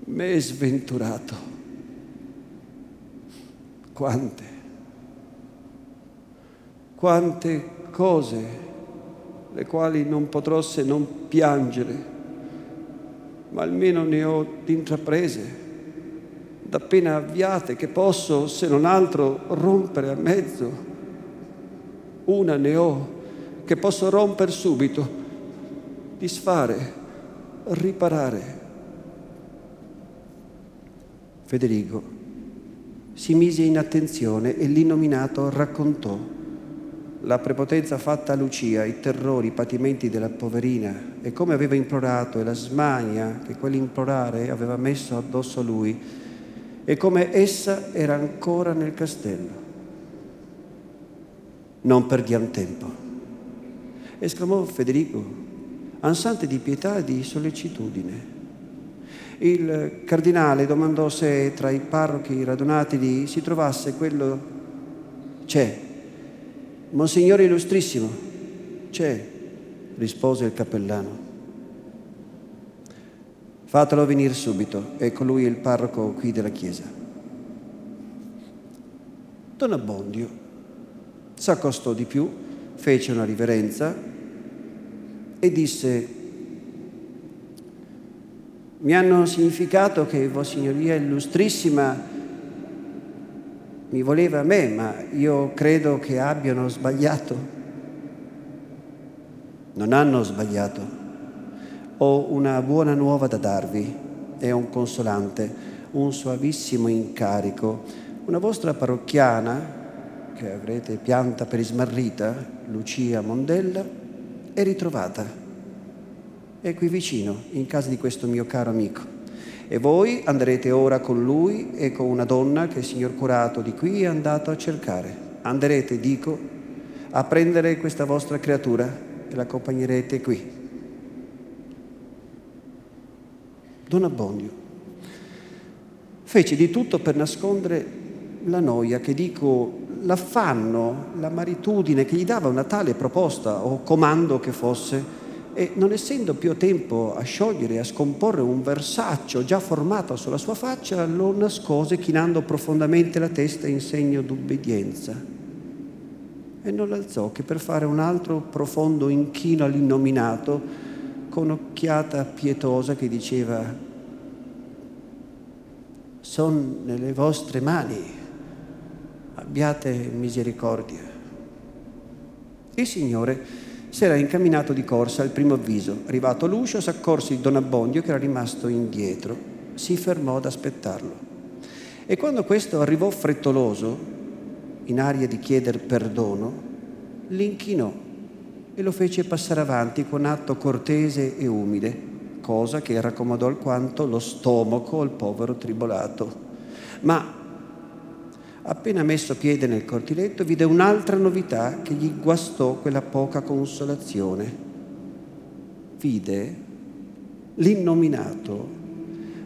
me sventurato. Quante, quante cose le quali non potrò se non piangere, ma almeno ne ho d'intraprese, d'appena avviate, che posso, se non altro, rompere a mezzo. Una ne ho che posso rompere subito, disfare, riparare Federico si mise in attenzione e l'innominato raccontò la prepotenza fatta a Lucia, i terrori, i patimenti della poverina e come aveva implorato e la smania che quell'implorare aveva messo addosso a lui e come essa era ancora nel castello. Non perdiamo tempo, esclamò Federico, ansante di pietà e di sollecitudine. Il cardinale domandò se tra i parrochi radunati lì si trovasse quello c'è Monsignore illustrissimo, c'è, rispose il cappellano. Fatelo venire subito, è colui il parroco qui della chiesa. Don Abbondio s'accostò di più, fece una riverenza e disse mi hanno significato che Vossignoria Illustrissima mi voleva a me, ma io credo che abbiano sbagliato. Non hanno sbagliato. Ho una buona nuova da darvi, è un consolante, un suavissimo incarico. Una vostra parrocchiana, che avrete pianta per ismarrita, Lucia Mondella, è ritrovata. È qui vicino, in casa di questo mio caro amico. E voi andrete ora con lui e con una donna che il signor curato di qui è andato a cercare. Anderete, dico, a prendere questa vostra creatura e l'accompagnerete qui. Don Abbondio fece di tutto per nascondere la noia, che dico l'affanno, la maritudine che gli dava una tale proposta o comando che fosse e non essendo più tempo a sciogliere e a scomporre un versaccio già formato sulla sua faccia, lo nascose chinando profondamente la testa in segno d'ubbidienza. E non l'alzò che per fare un altro profondo inchino all'innominato con occhiata pietosa che diceva «Son nelle vostre mani, abbiate misericordia». Il Signore si era incamminato di corsa al primo avviso. Arrivato all'uscio, accorse di Don Abbondio che era rimasto indietro. Si fermò ad aspettarlo. E quando questo arrivò frettoloso, in aria di chieder perdono, l'inchinò e lo fece passare avanti con atto cortese e umile, cosa che raccomandò alquanto lo stomaco al povero tribolato. Ma appena messo piede nel cortiletto, vide un'altra novità che gli guastò quella poca consolazione. Vide l'innominato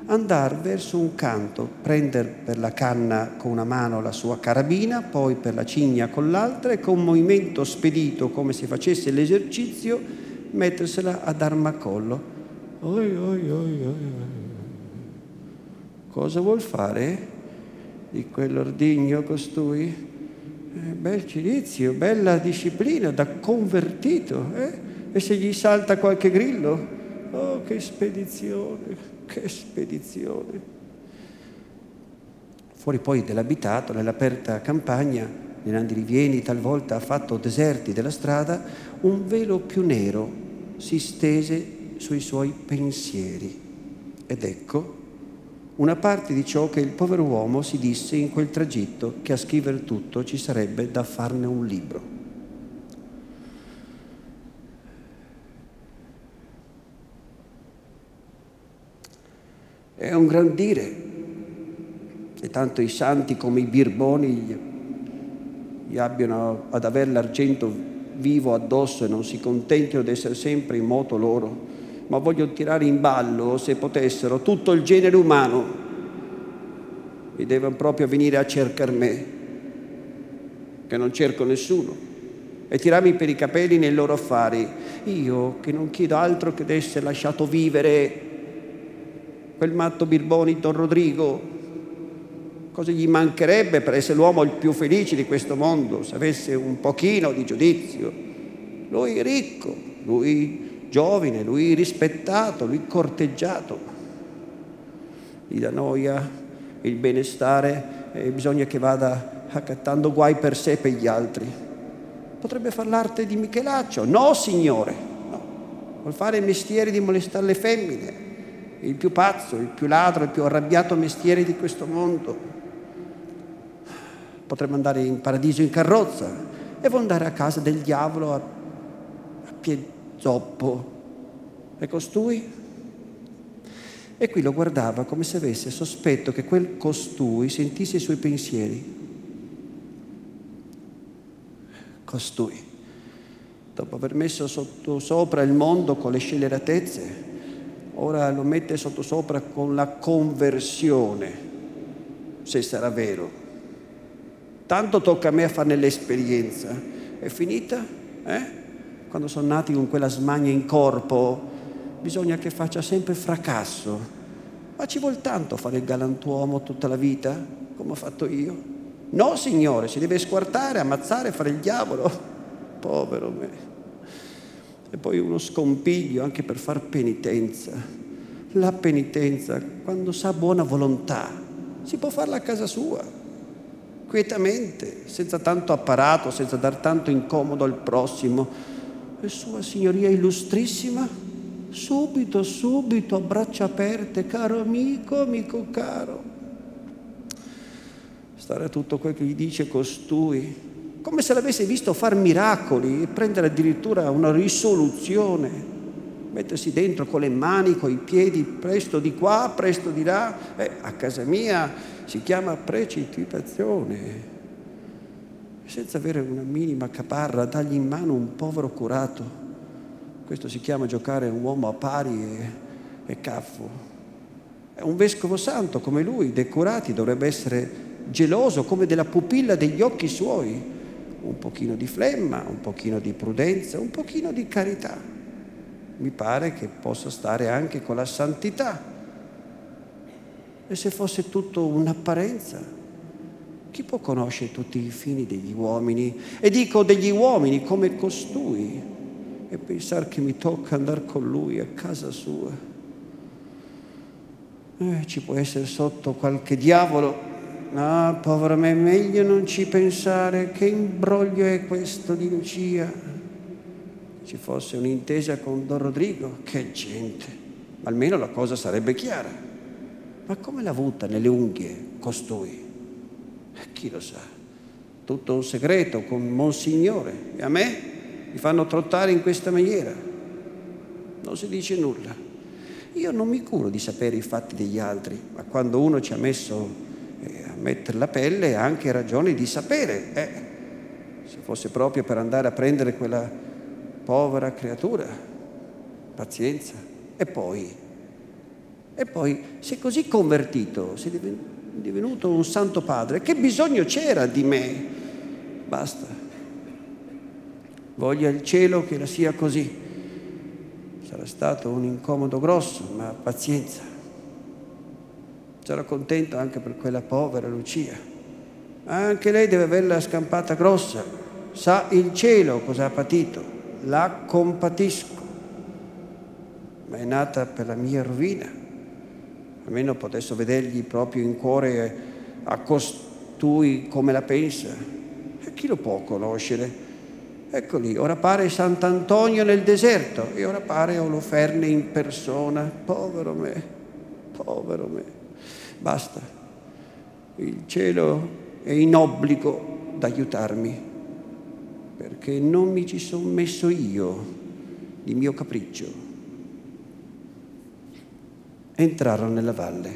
andare verso un canto, prendere per la canna con una mano la sua carabina, poi per la cigna con l'altra e con un movimento spedito come se facesse l'esercizio, mettersela ad armacollo. Oi, oi, oi, Cosa vuol fare? Di quell'ordigno costui. Eh, bel cilizio, bella disciplina da convertito. Eh? E se gli salta qualche grillo, oh che spedizione, che spedizione. Fuori poi dell'abitato, nell'aperta campagna, negli andirivieni talvolta fatto deserti della strada, un velo più nero si stese sui suoi pensieri. Ed ecco una parte di ciò che il povero uomo si disse in quel tragitto che a scrivere tutto ci sarebbe da farne un libro. È un gran dire, e tanto i santi come i birboni gli, abbiano ad aver l'argento vivo addosso e non si contentino di essere sempre in moto loro ma voglio tirare in ballo, se potessero, tutto il genere umano. E devono proprio venire a cercare me, che non cerco nessuno, e tirarmi per i capelli nei loro affari. Io che non chiedo altro che di essere lasciato vivere quel matto Birboni Don Rodrigo. Cosa gli mancherebbe per essere l'uomo il più felice di questo mondo, se avesse un pochino di giudizio? Lui è ricco, lui giovine, lui rispettato, lui corteggiato. Gli dà noia il benestare e bisogna che vada accattando guai per sé e per gli altri. Potrebbe fare l'arte di Michelaccio. No, signore, no. Vuol fare il mestiere di molestare le femmine, il più pazzo, il più ladro, il più arrabbiato mestiere di questo mondo. Potrebbe andare in paradiso in carrozza, e vuol andare a casa del diavolo a, a pied zoppo. E costui? E qui lo guardava come se avesse sospetto che quel costui sentisse i suoi pensieri. Costui, dopo aver messo sotto sopra il mondo con le scelleratezze, ora lo mette sotto sopra con la conversione, se sarà vero. Tanto tocca a me a farne l'esperienza. È finita? Eh? Quando sono nati con quella smania in corpo, bisogna che faccia sempre fracasso. Ma ci vuol tanto fare il galantuomo tutta la vita, come ho fatto io? No, signore, si deve squartare, ammazzare, fare il diavolo. Povero me. E poi uno scompiglio anche per far penitenza. La penitenza, quando sa buona volontà, si può farla a casa sua, quietamente, senza tanto apparato, senza dar tanto incomodo al prossimo. E Sua Signoria Illustrissima subito, subito, a braccia aperte, caro amico, amico caro. Stare a tutto quel che gli dice costui, come se l'avesse visto far miracoli e prendere addirittura una risoluzione, mettersi dentro con le mani, con i piedi, presto di qua, presto di là. Eh, a casa mia si chiama precipitazione. Senza avere una minima caparra, dargli in mano un povero curato questo si chiama giocare un uomo a pari e, e caffo. È un vescovo santo come lui, decorati, dovrebbe essere geloso come della pupilla degli occhi suoi. Un pochino di flemma, un pochino di prudenza, un pochino di carità. Mi pare che possa stare anche con la santità. E se fosse tutto un'apparenza, chi può conoscere tutti i fini degli uomini? E dico degli uomini come costui e pensare che mi tocca andare con lui a casa sua. Eh, ci può essere sotto qualche diavolo. Ah, povera me, meglio non ci pensare. Che imbroglio è questo di Lucia? Ci fosse un'intesa con Don Rodrigo, che gente. Almeno la cosa sarebbe chiara. Ma come l'ha avuta nelle unghie costui? Eh, chi lo sa? Tutto un segreto con Monsignore. E a me? mi fanno trottare in questa maniera. Non si dice nulla. Io non mi curo di sapere i fatti degli altri, ma quando uno ci ha messo eh, a mettere la pelle ha anche ragione di sapere. Eh, se fosse proprio per andare a prendere quella povera creatura, pazienza. E poi, e poi, è così convertito, si è divenuto un santo padre, che bisogno c'era di me? Basta. Voglia il cielo che la sia così. Sarà stato un incomodo grosso, ma pazienza. Sarò contento anche per quella povera Lucia. Anche lei deve averla scampata grossa. Sa il cielo cosa ha patito. La compatisco. Ma è nata per la mia rovina. Almeno potesse vedergli proprio in cuore a costui come la pensa. E chi lo può conoscere? Ecco lì, ora pare Sant'Antonio nel deserto e ora pare Oloferne in persona. Povero me, povero me. Basta. Il cielo è in obbligo d'aiutarmi perché non mi ci sono messo io di mio capriccio. Entrarono nella valle,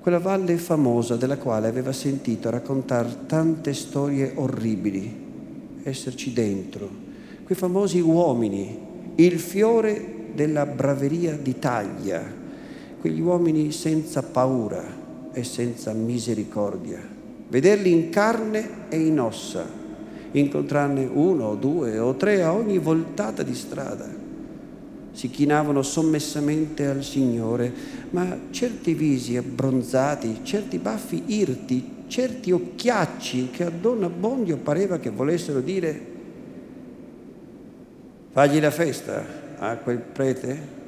quella valle famosa della quale aveva sentito raccontare tante storie orribili esserci dentro, quei famosi uomini, il fiore della braveria d'Italia, quegli uomini senza paura e senza misericordia, vederli in carne e in ossa, incontrarne uno due o tre a ogni voltata di strada. Si chinavano sommessamente al Signore, ma certi visi abbronzati, certi baffi irti, certi occhiacci che a Don Abbondio pareva che volessero dire fagli la festa a quel prete?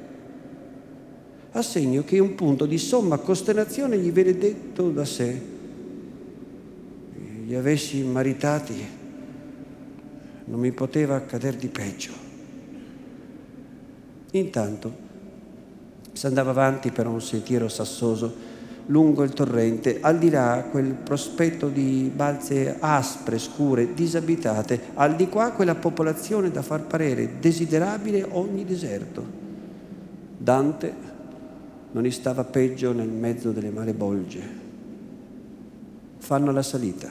A segno che un punto di somma costernazione gli viene detto da sé. Gli avessi maritati, non mi poteva accadere di peggio. Intanto si andava avanti per un sentiero sassoso lungo il torrente, al di là quel prospetto di balze aspre, scure, disabitate, al di qua quella popolazione da far parere desiderabile ogni deserto. Dante non stava peggio nel mezzo delle male bolge. Fanno la salita,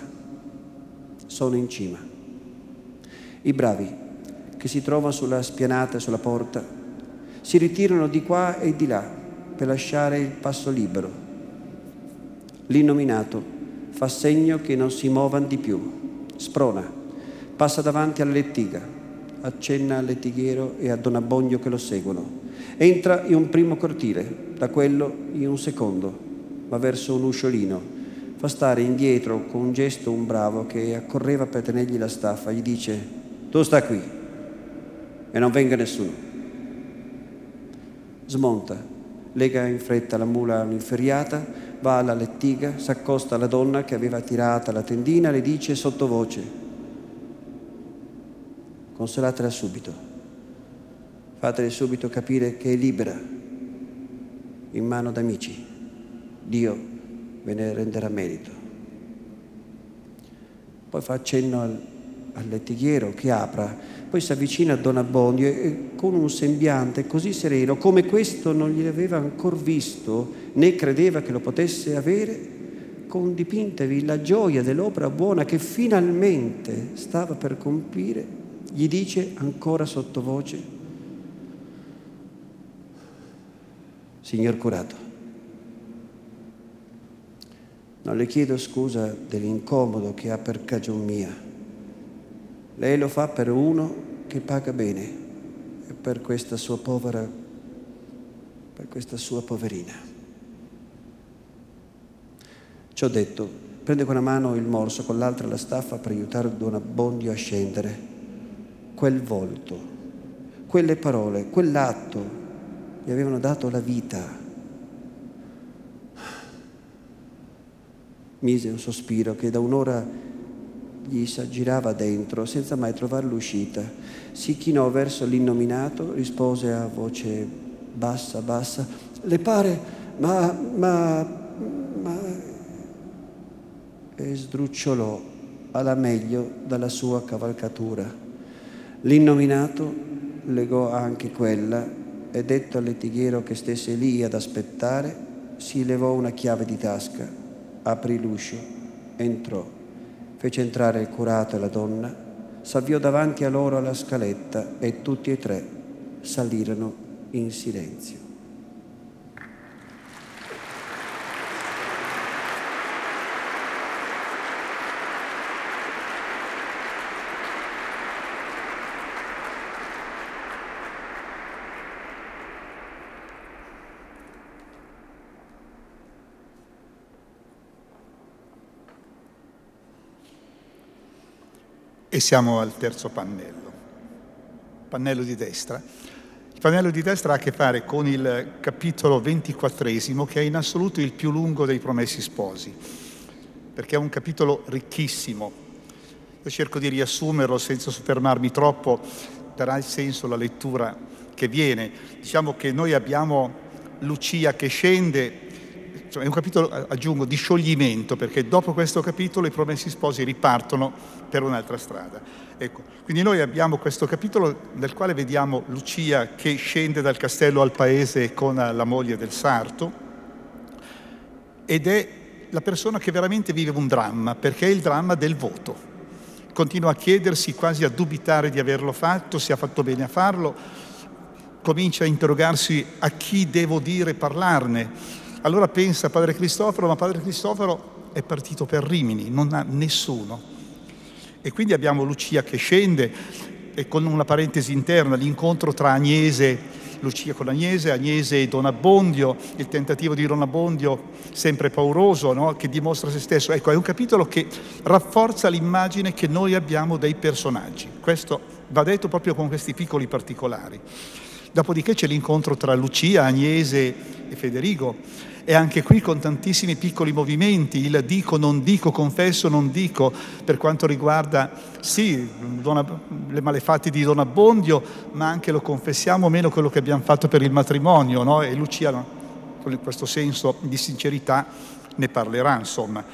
sono in cima. I bravi che si trovano sulla spianata sulla porta si ritirano di qua e di là per lasciare il passo libero L'innominato fa segno che non si muovano di più, sprona, passa davanti alla lettiga, accenna al lettighiero e a Don Abbondio che lo seguono. Entra in un primo cortile, da quello in un secondo, va verso un usciolino, fa stare indietro con un gesto un bravo che accorreva per tenergli la staffa, gli dice tu sta qui e non venga nessuno. Smonta, lega in fretta la mula un'inferriata, va alla lettiga, si accosta alla donna che aveva tirata la tendina le dice sottovoce, consolatela subito, fatele subito capire che è libera, in mano d'amici, Dio ve ne renderà merito. Poi fa accenno al, al lettighiero che apra, poi si avvicina a Don Abbondio e con un sembiante così sereno, come questo non gli aveva ancora visto, né credeva che lo potesse avere, con dipintevi la gioia dell'opera buona che finalmente stava per compire, gli dice ancora sottovoce, Signor curato, non le chiedo scusa dell'incomodo che ha per cagion mia. Lei lo fa per uno che paga bene e per questa sua povera, per questa sua poverina. Ciò detto, prende con una mano il morso, con l'altra la staffa per aiutare Don Abbondio a scendere. Quel volto, quelle parole, quell'atto gli avevano dato la vita. Mise un sospiro che da un'ora gli s'aggirava dentro senza mai trovare l'uscita. Si chinò verso l'innominato, rispose a voce bassa, bassa, le pare, ma, ma, ma e sdrucciolò alla meglio dalla sua cavalcatura. L'innominato legò anche quella e detto al lettighiero che stesse lì ad aspettare, si levò una chiave di tasca, aprì l'uscio, entrò, fece entrare il curato e la donna, s'avviò davanti a loro alla scaletta e tutti e tre salirono in silenzio. E siamo al terzo pannello, pannello di destra. Il pannello di destra ha a che fare con il capitolo ventiquattresimo, che è in assoluto il più lungo dei Promessi Sposi, perché è un capitolo ricchissimo. Io cerco di riassumerlo senza soffermarmi troppo, darà il senso la lettura che viene. Diciamo che noi abbiamo Lucia che scende è un capitolo, aggiungo, di scioglimento, perché dopo questo capitolo i promessi sposi ripartono per un'altra strada. Ecco, quindi noi abbiamo questo capitolo nel quale vediamo Lucia che scende dal castello al paese con la moglie del sarto ed è la persona che veramente vive un dramma, perché è il dramma del voto. Continua a chiedersi, quasi a dubitare di averlo fatto, se ha fatto bene a farlo, comincia a interrogarsi a chi devo dire parlarne allora pensa Padre Cristoforo, ma Padre Cristoforo è partito per Rimini, non ha nessuno. E quindi abbiamo Lucia che scende e con una parentesi interna l'incontro tra Agnese, Lucia con Agnese, Agnese e Don Abbondio, il tentativo di Don Abbondio sempre pauroso, no? che dimostra se stesso. Ecco, è un capitolo che rafforza l'immagine che noi abbiamo dei personaggi. Questo va detto proprio con questi piccoli particolari. Dopodiché c'è l'incontro tra Lucia, Agnese e Federico e anche qui con tantissimi piccoli movimenti, il dico, non dico, confesso, non dico, per quanto riguarda, sì, le malefatte di Don Abbondio, ma anche lo confessiamo meno quello che abbiamo fatto per il matrimonio, no? E Lucia con questo senso di sincerità ne parlerà, insomma.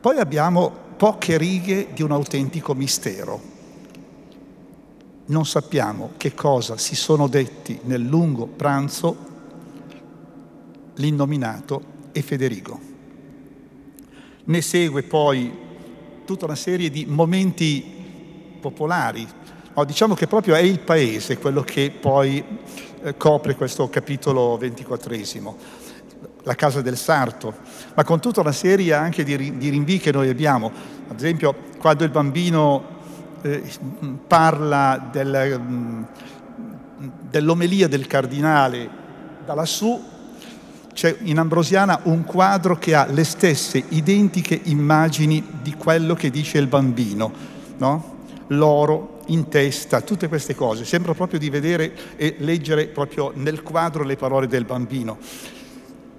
Poi abbiamo poche righe di un autentico mistero. Non sappiamo che cosa si sono detti nel lungo pranzo l'innominato e Federico. Ne segue poi tutta una serie di momenti popolari. No, diciamo che proprio è il paese quello che poi eh, copre questo capitolo ventiquattresimo, la casa del sarto, ma con tutta una serie anche di, di rinvii che noi abbiamo. Ad esempio, quando il bambino eh, parla del, mm, dell'omelia del cardinale da lassù, c'è in Ambrosiana un quadro che ha le stesse identiche immagini di quello che dice il bambino, no? l'oro in testa, tutte queste cose. Sembra proprio di vedere e leggere proprio nel quadro le parole del bambino.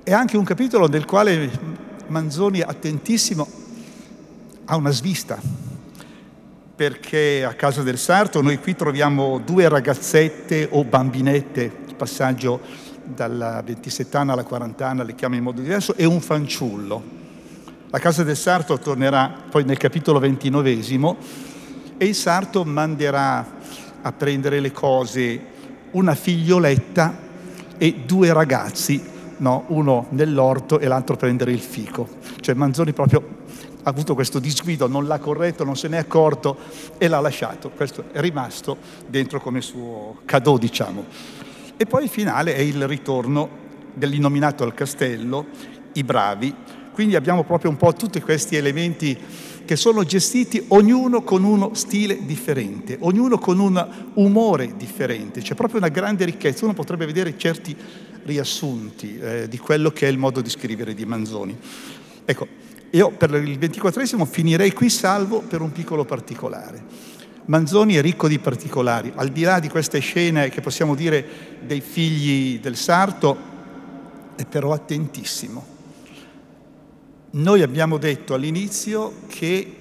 È anche un capitolo nel quale Manzoni, attentissimo, ha una svista, perché a casa del sarto noi qui troviamo due ragazzette o bambinette, passaggio dalla ventisettana alla quarantana, le chiama in modo diverso, e un fanciullo. La casa del sarto tornerà poi nel capitolo ventinovesimo e il sarto manderà a prendere le cose una figlioletta e due ragazzi, no? uno nell'orto e l'altro a prendere il fico. Cioè Manzoni proprio ha avuto questo disguido, non l'ha corretto, non se n'è accorto e l'ha lasciato. Questo è rimasto dentro come suo cadeau, diciamo. E poi il finale è il ritorno dell'innominato al castello, i bravi. Quindi abbiamo proprio un po' tutti questi elementi che sono gestiti ognuno con uno stile differente, ognuno con un umore differente. C'è proprio una grande ricchezza. Uno potrebbe vedere certi riassunti eh, di quello che è il modo di scrivere di Manzoni. Ecco, io per il ventiquattresimo finirei qui salvo per un piccolo particolare. Manzoni è ricco di particolari, al di là di queste scene che possiamo dire dei figli del sarto, è però attentissimo. Noi abbiamo detto all'inizio che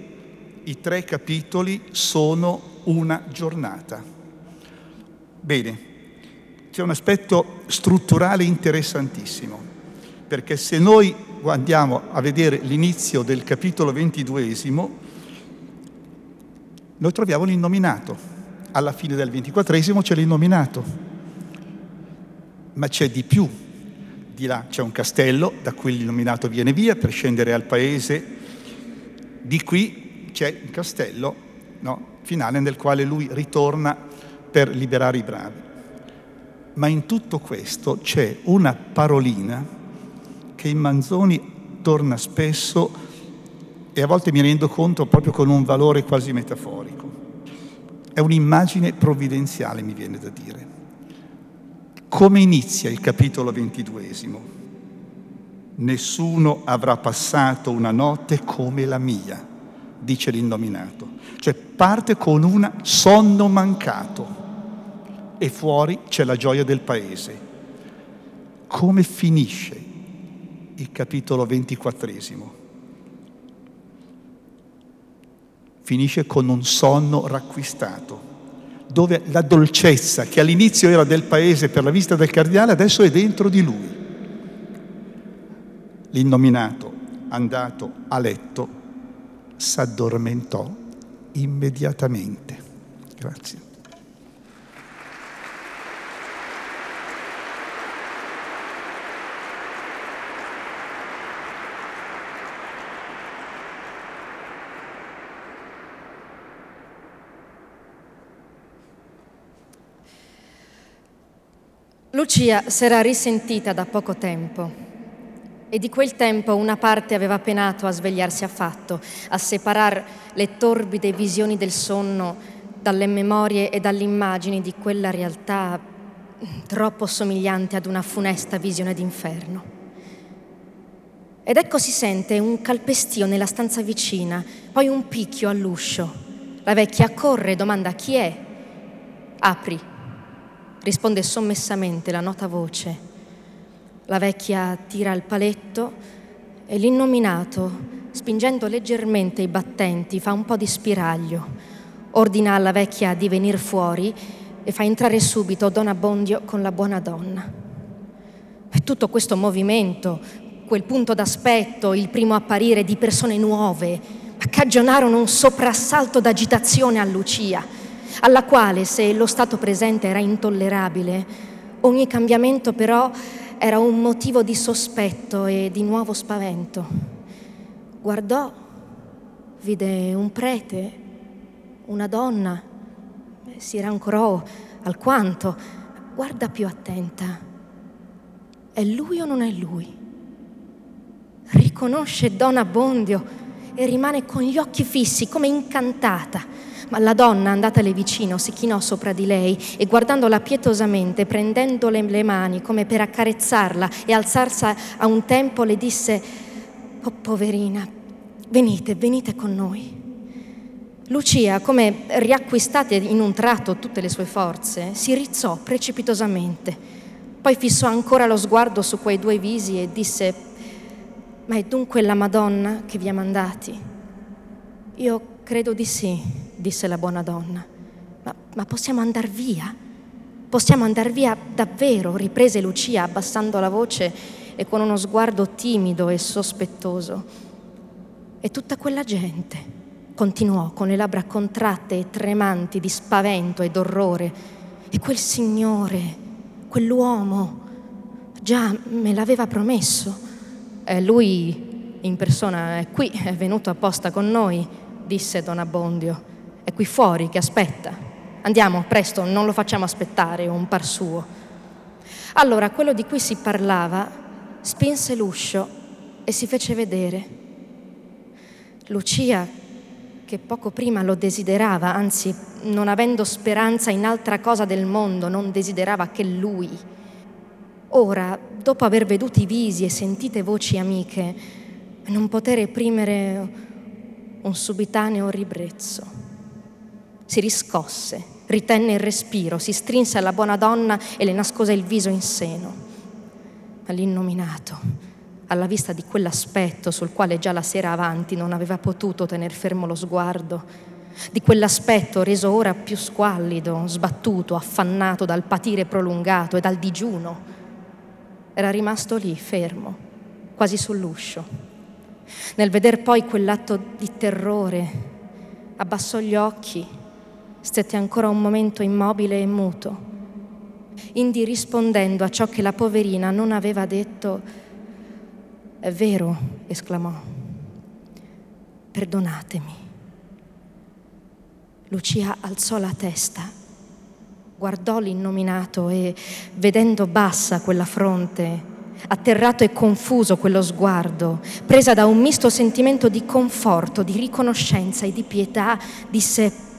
i tre capitoli sono una giornata. Bene, c'è un aspetto strutturale interessantissimo, perché se noi andiamo a vedere l'inizio del capitolo ventiduesimo, noi troviamo l'innominato. Alla fine del ventiquattresimo c'è l'innominato. Ma c'è di più. Di là c'è un castello da cui l'innominato viene via per scendere al paese. Di qui c'è un castello no, finale nel quale lui ritorna per liberare i bravi. Ma in tutto questo c'è una parolina che in Manzoni torna spesso e a volte mi rendo conto proprio con un valore quasi metaforico. È un'immagine provvidenziale, mi viene da dire. Come inizia il capitolo ventiduesimo? Nessuno avrà passato una notte come la mia, dice l'innominato. Cioè parte con un sonno mancato e fuori c'è la gioia del paese. Come finisce il capitolo ventiquattresimo? Finisce con un sonno racquistato, dove la dolcezza che all'inizio era del paese per la vista del cardinale adesso è dentro di lui. L'innominato, andato a letto, s'addormentò immediatamente. Grazie. Lucia s'era risentita da poco tempo e di quel tempo una parte aveva penato a svegliarsi affatto, a separar le torbide visioni del sonno dalle memorie e dalle immagini di quella realtà troppo somigliante ad una funesta visione d'inferno. Ed ecco si sente un calpestio nella stanza vicina, poi un picchio all'uscio. La vecchia accorre e domanda chi è. Apri risponde sommessamente la nota voce. La vecchia tira il paletto e l'innominato, spingendo leggermente i battenti, fa un po' di spiraglio. Ordina alla vecchia di venire fuori e fa entrare subito Don Abbondio con la buona donna. tutto questo movimento, quel punto d'aspetto, il primo apparire di persone nuove, cagionarono un soprassalto d'agitazione a Lucia, alla quale, se lo stato presente era intollerabile, ogni cambiamento però era un motivo di sospetto e di nuovo spavento. Guardò, vide un prete, una donna, si rancorò alquanto, guarda più attenta. È lui o non è lui? Riconosce Don Abbondio e rimane con gli occhi fissi, come incantata. Ma la donna, andatale vicino, si chinò sopra di lei e guardandola pietosamente, prendendole le mani come per accarezzarla e alzarsi a un tempo, le disse, oh poverina, venite, venite con noi. Lucia, come riacquistate in un tratto tutte le sue forze, si rizzò precipitosamente, poi fissò ancora lo sguardo su quei due visi e disse, ma è dunque la Madonna che vi ha mandati? Io credo di sì, disse la buona donna. Ma, ma possiamo andar via? Possiamo andar via davvero? riprese Lucia abbassando la voce e con uno sguardo timido e sospettoso. E tutta quella gente, continuò con le labbra contratte e tremanti di spavento e d'orrore, e quel signore, quell'uomo, già me l'aveva promesso. Eh, lui in persona è qui, è venuto apposta con noi, disse Don Abbondio. È qui fuori che aspetta. Andiamo, presto, non lo facciamo aspettare, un par suo. Allora, quello di cui si parlava spinse l'uscio e si fece vedere. Lucia, che poco prima lo desiderava, anzi, non avendo speranza in altra cosa del mondo, non desiderava che lui. Ora, dopo aver veduto i visi e sentite voci amiche, non poté reprimere un subitaneo ribrezzo. Si riscosse, ritenne il respiro, si strinse alla buona donna e le nascose il viso in seno. Ma l'innominato, alla vista di quell'aspetto sul quale già la sera avanti non aveva potuto tener fermo lo sguardo, di quell'aspetto reso ora più squallido, sbattuto, affannato dal patire prolungato e dal digiuno, era rimasto lì, fermo, quasi sull'uscio. Nel veder poi quell'atto di terrore, abbassò gli occhi Stette ancora un momento immobile e muto, indi rispondendo a ciò che la poverina non aveva detto. È vero, esclamò. Perdonatemi. Lucia alzò la testa, guardò l'innominato e, vedendo bassa quella fronte, atterrato e confuso quello sguardo, presa da un misto sentimento di conforto, di riconoscenza e di pietà, disse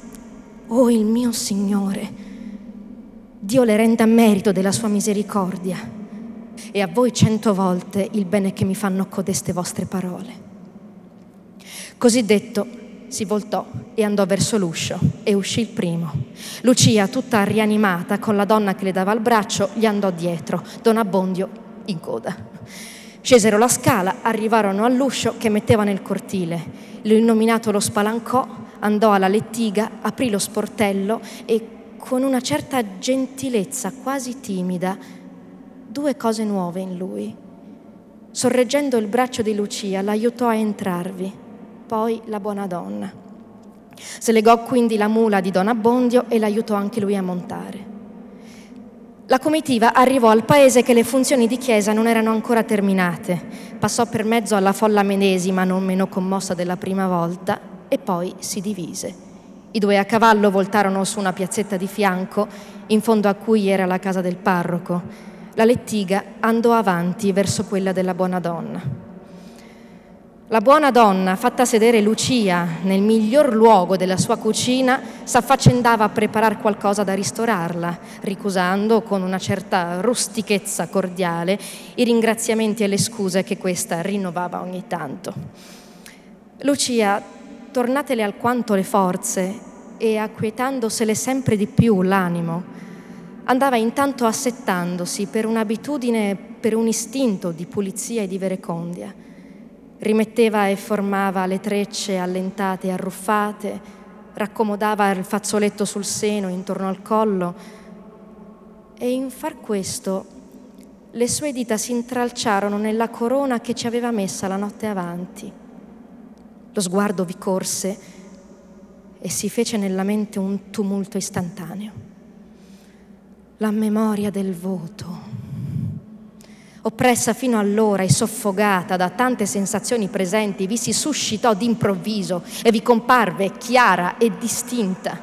Oh il mio Signore, Dio le renda merito della sua misericordia e a voi cento volte il bene che mi fanno codeste vostre parole. Così detto, si voltò e andò verso l'uscio e uscì il primo. Lucia, tutta rianimata, con la donna che le dava il braccio, gli andò dietro, Don Abbondio in coda. Scesero la scala, arrivarono all'uscio che metteva nel cortile. L'illuminato lo spalancò andò alla lettiga, aprì lo sportello e con una certa gentilezza quasi timida, due cose nuove in lui. Sorreggendo il braccio di Lucia, l'aiutò a entrarvi, poi la buona donna. Se legò quindi la mula di Don Abbondio e l'aiutò anche lui a montare. La comitiva arrivò al paese che le funzioni di chiesa non erano ancora terminate. Passò per mezzo alla folla medesima, non meno commossa della prima volta, e poi si divise. I due a cavallo voltarono su una piazzetta di fianco, in fondo a cui era la casa del parroco. La lettiga andò avanti verso quella della buona donna. La buona donna, fatta sedere Lucia nel miglior luogo della sua cucina, s'affaccendava a preparare qualcosa da ristorarla, ricusando con una certa rustichezza cordiale i ringraziamenti e le scuse che questa rinnovava ogni tanto. Lucia tornatele alquanto le forze e acquietandosele sempre di più l'animo, andava intanto assettandosi per un'abitudine, per un istinto di pulizia e di verecondia. Rimetteva e formava le trecce allentate e arruffate, raccomodava il fazzoletto sul seno intorno al collo e in far questo le sue dita si intralciarono nella corona che ci aveva messa la notte avanti. Lo sguardo vi corse e si fece nella mente un tumulto istantaneo. La memoria del voto. Oppressa fino allora e soffogata da tante sensazioni presenti, vi si suscitò d'improvviso e vi comparve chiara e distinta.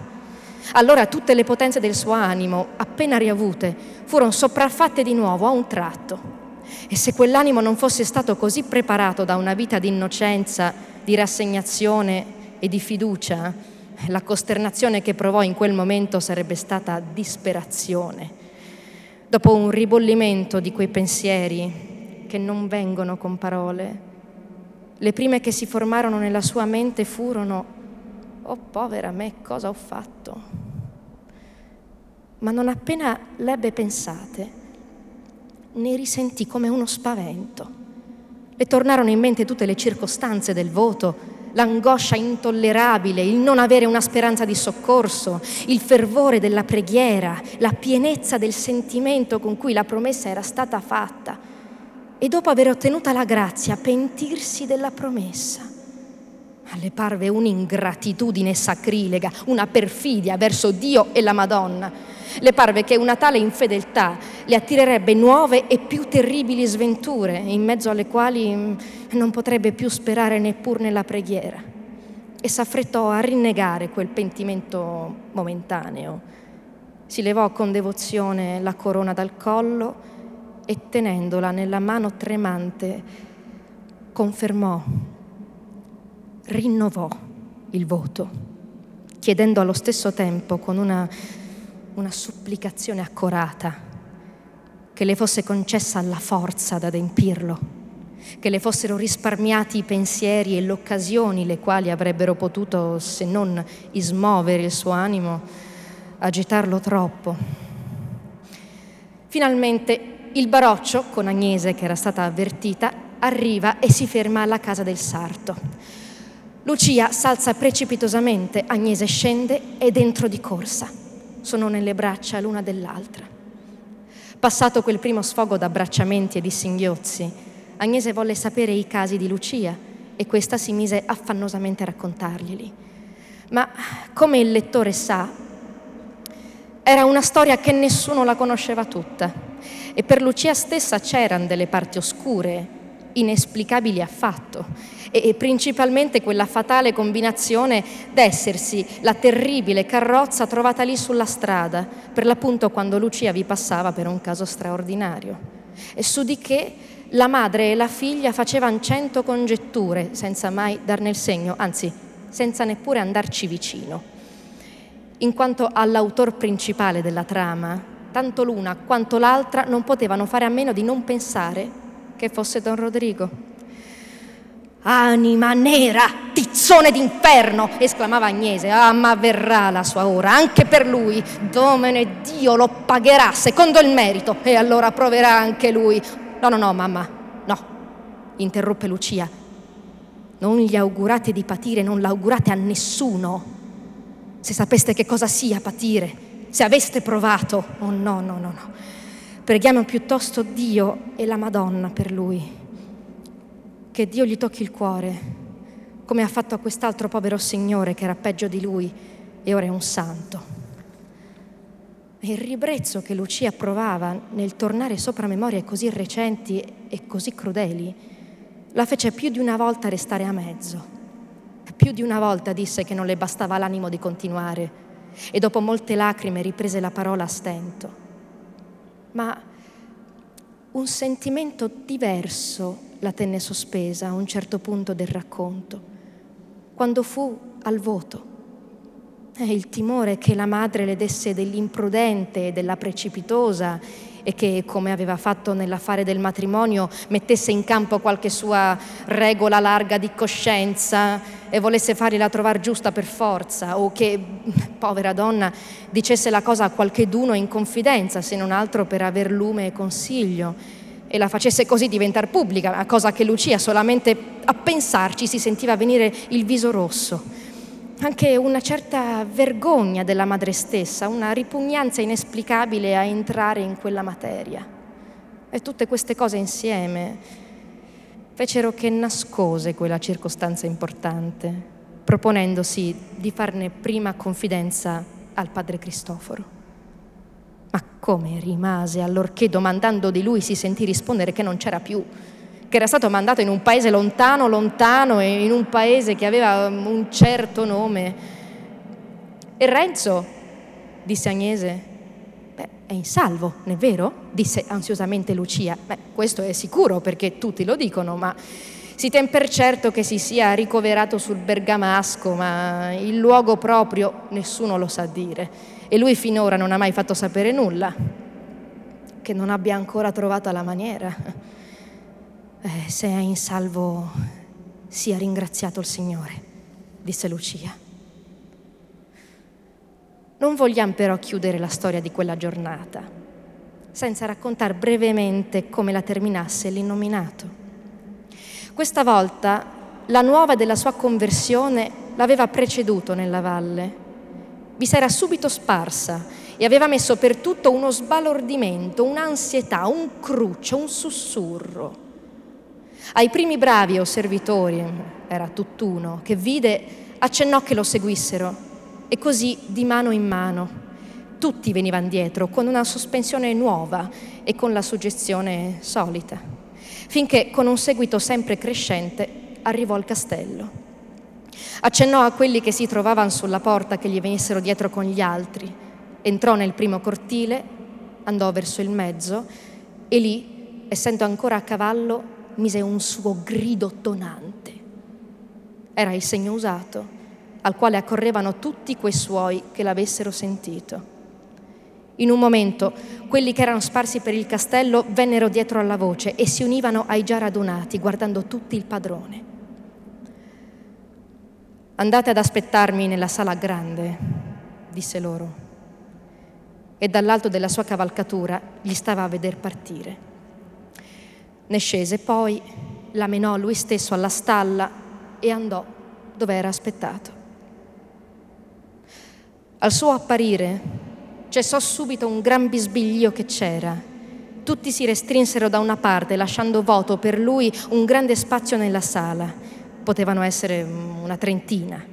Allora tutte le potenze del suo animo, appena riavute, furono sopraffatte di nuovo a un tratto. E se quell'animo non fosse stato così preparato da una vita di innocenza, di rassegnazione e di fiducia, la costernazione che provò in quel momento sarebbe stata disperazione. Dopo un ribollimento di quei pensieri che non vengono con parole, le prime che si formarono nella sua mente furono Oh povera me, cosa ho fatto? Ma non appena l'ebbe pensate, ne risentì come uno spavento. Le tornarono in mente tutte le circostanze del voto, l'angoscia intollerabile, il non avere una speranza di soccorso, il fervore della preghiera, la pienezza del sentimento con cui la promessa era stata fatta e dopo aver ottenuta la grazia pentirsi della promessa. Ma le parve un'ingratitudine sacrilega, una perfidia verso Dio e la Madonna. Le parve che una tale infedeltà le attirerebbe nuove e più terribili sventure, in mezzo alle quali mm, non potrebbe più sperare neppur nella preghiera. E s'affrettò a rinnegare quel pentimento momentaneo. Si levò con devozione la corona dal collo e tenendola nella mano tremante confermò rinnovò il voto, chiedendo allo stesso tempo con una, una supplicazione accorata che le fosse concessa la forza ad adempirlo, che le fossero risparmiati i pensieri e le occasioni le quali avrebbero potuto, se non ismovere il suo animo, agitarlo troppo. Finalmente il baroccio, con Agnese che era stata avvertita, arriva e si ferma alla casa del sarto. Lucia s'alza precipitosamente, Agnese scende e dentro di corsa. Sono nelle braccia l'una dell'altra. Passato quel primo sfogo d'abbracciamenti e di singhiozzi, Agnese volle sapere i casi di Lucia e questa si mise affannosamente a raccontarglieli. Ma come il lettore sa, era una storia che nessuno la conosceva tutta e per Lucia stessa c'erano delle parti oscure, inesplicabili affatto e principalmente quella fatale combinazione d'essersi la terribile carrozza trovata lì sulla strada, per l'appunto quando Lucia vi passava per un caso straordinario. E su di che la madre e la figlia facevano cento congetture senza mai darne il segno, anzi senza neppure andarci vicino. In quanto all'autor principale della trama, tanto l'una quanto l'altra non potevano fare a meno di non pensare che fosse Don Rodrigo. Anima nera, tizzone d'inferno, esclamava Agnese. Ah, ma verrà la sua ora, anche per lui. Domene Dio lo pagherà secondo il merito e allora proverà anche lui. No, no, no, mamma, no, interruppe Lucia. Non gli augurate di patire, non l'augurate a nessuno. Se sapeste che cosa sia patire, se aveste provato. Oh no, no, no, no. Preghiamo piuttosto Dio e la Madonna per lui che Dio gli tocchi il cuore, come ha fatto a quest'altro povero signore che era peggio di lui e ora è un santo. E il ribrezzo che Lucia provava nel tornare sopra memorie così recenti e così crudeli la fece più di una volta restare a mezzo. Più di una volta disse che non le bastava l'animo di continuare e dopo molte lacrime riprese la parola a stento. Ma un sentimento diverso la tenne sospesa a un certo punto del racconto, quando fu al voto. E il timore che la madre le desse dell'imprudente e della precipitosa e che, come aveva fatto nell'affare del matrimonio, mettesse in campo qualche sua regola larga di coscienza e volesse fargliela trovare giusta per forza, o che, povera donna, dicesse la cosa a qualcheduno in confidenza, se non altro per aver lume e consiglio e la facesse così diventare pubblica, cosa che Lucia solamente a pensarci si sentiva venire il viso rosso. Anche una certa vergogna della madre stessa, una ripugnanza inesplicabile a entrare in quella materia. E tutte queste cose insieme fecero che nascose quella circostanza importante, proponendosi di farne prima confidenza al padre Cristoforo. Ma come rimase allorché domandando di lui si sentì rispondere che non c'era più, che era stato mandato in un paese lontano, lontano in un paese che aveva un certo nome. E Renzo, disse Agnese, beh, è in salvo, non è vero? disse ansiosamente Lucia. Beh, questo è sicuro perché tutti lo dicono, ma si tem per certo che si sia ricoverato sul Bergamasco, ma il luogo proprio nessuno lo sa dire e lui finora non ha mai fatto sapere nulla, che non abbia ancora trovato la maniera. Eh, se è in salvo, sia ringraziato il Signore, disse Lucia. Non vogliamo però chiudere la storia di quella giornata senza raccontare brevemente come la terminasse l'innominato. Questa volta la nuova della sua conversione l'aveva preceduto nella valle vi si era subito sparsa e aveva messo per tutto uno sbalordimento, un'ansietà, un cruccio, un sussurro. Ai primi bravi o servitori, era tutt'uno, che vide, accennò che lo seguissero e così di mano in mano tutti venivano dietro con una sospensione nuova e con la suggestione solita, finché con un seguito sempre crescente arrivò al castello. Accennò a quelli che si trovavano sulla porta che gli venissero dietro con gli altri. Entrò nel primo cortile, andò verso il mezzo e lì, essendo ancora a cavallo, mise un suo grido tonante. Era il segno usato, al quale accorrevano tutti quei suoi che l'avessero sentito. In un momento quelli che erano sparsi per il castello vennero dietro alla voce e si univano ai già radunati, guardando tutti il padrone. Andate ad aspettarmi nella sala grande, disse loro. E dall'alto della sua cavalcatura gli stava a veder partire. Ne scese poi, la menò lui stesso alla stalla e andò dove era aspettato. Al suo apparire cessò subito un gran bisbiglio che c'era. Tutti si restrinsero da una parte, lasciando vuoto per lui un grande spazio nella sala potevano essere una trentina.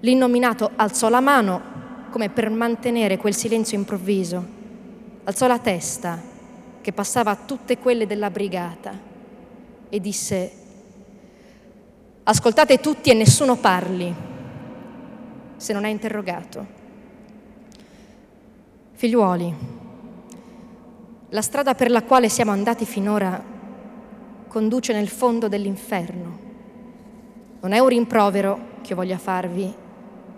L'innominato alzò la mano come per mantenere quel silenzio improvviso, alzò la testa che passava a tutte quelle della brigata e disse, ascoltate tutti e nessuno parli, se non è interrogato. Figliuoli, la strada per la quale siamo andati finora conduce nel fondo dell'inferno. Non è un rimprovero che voglia farvi,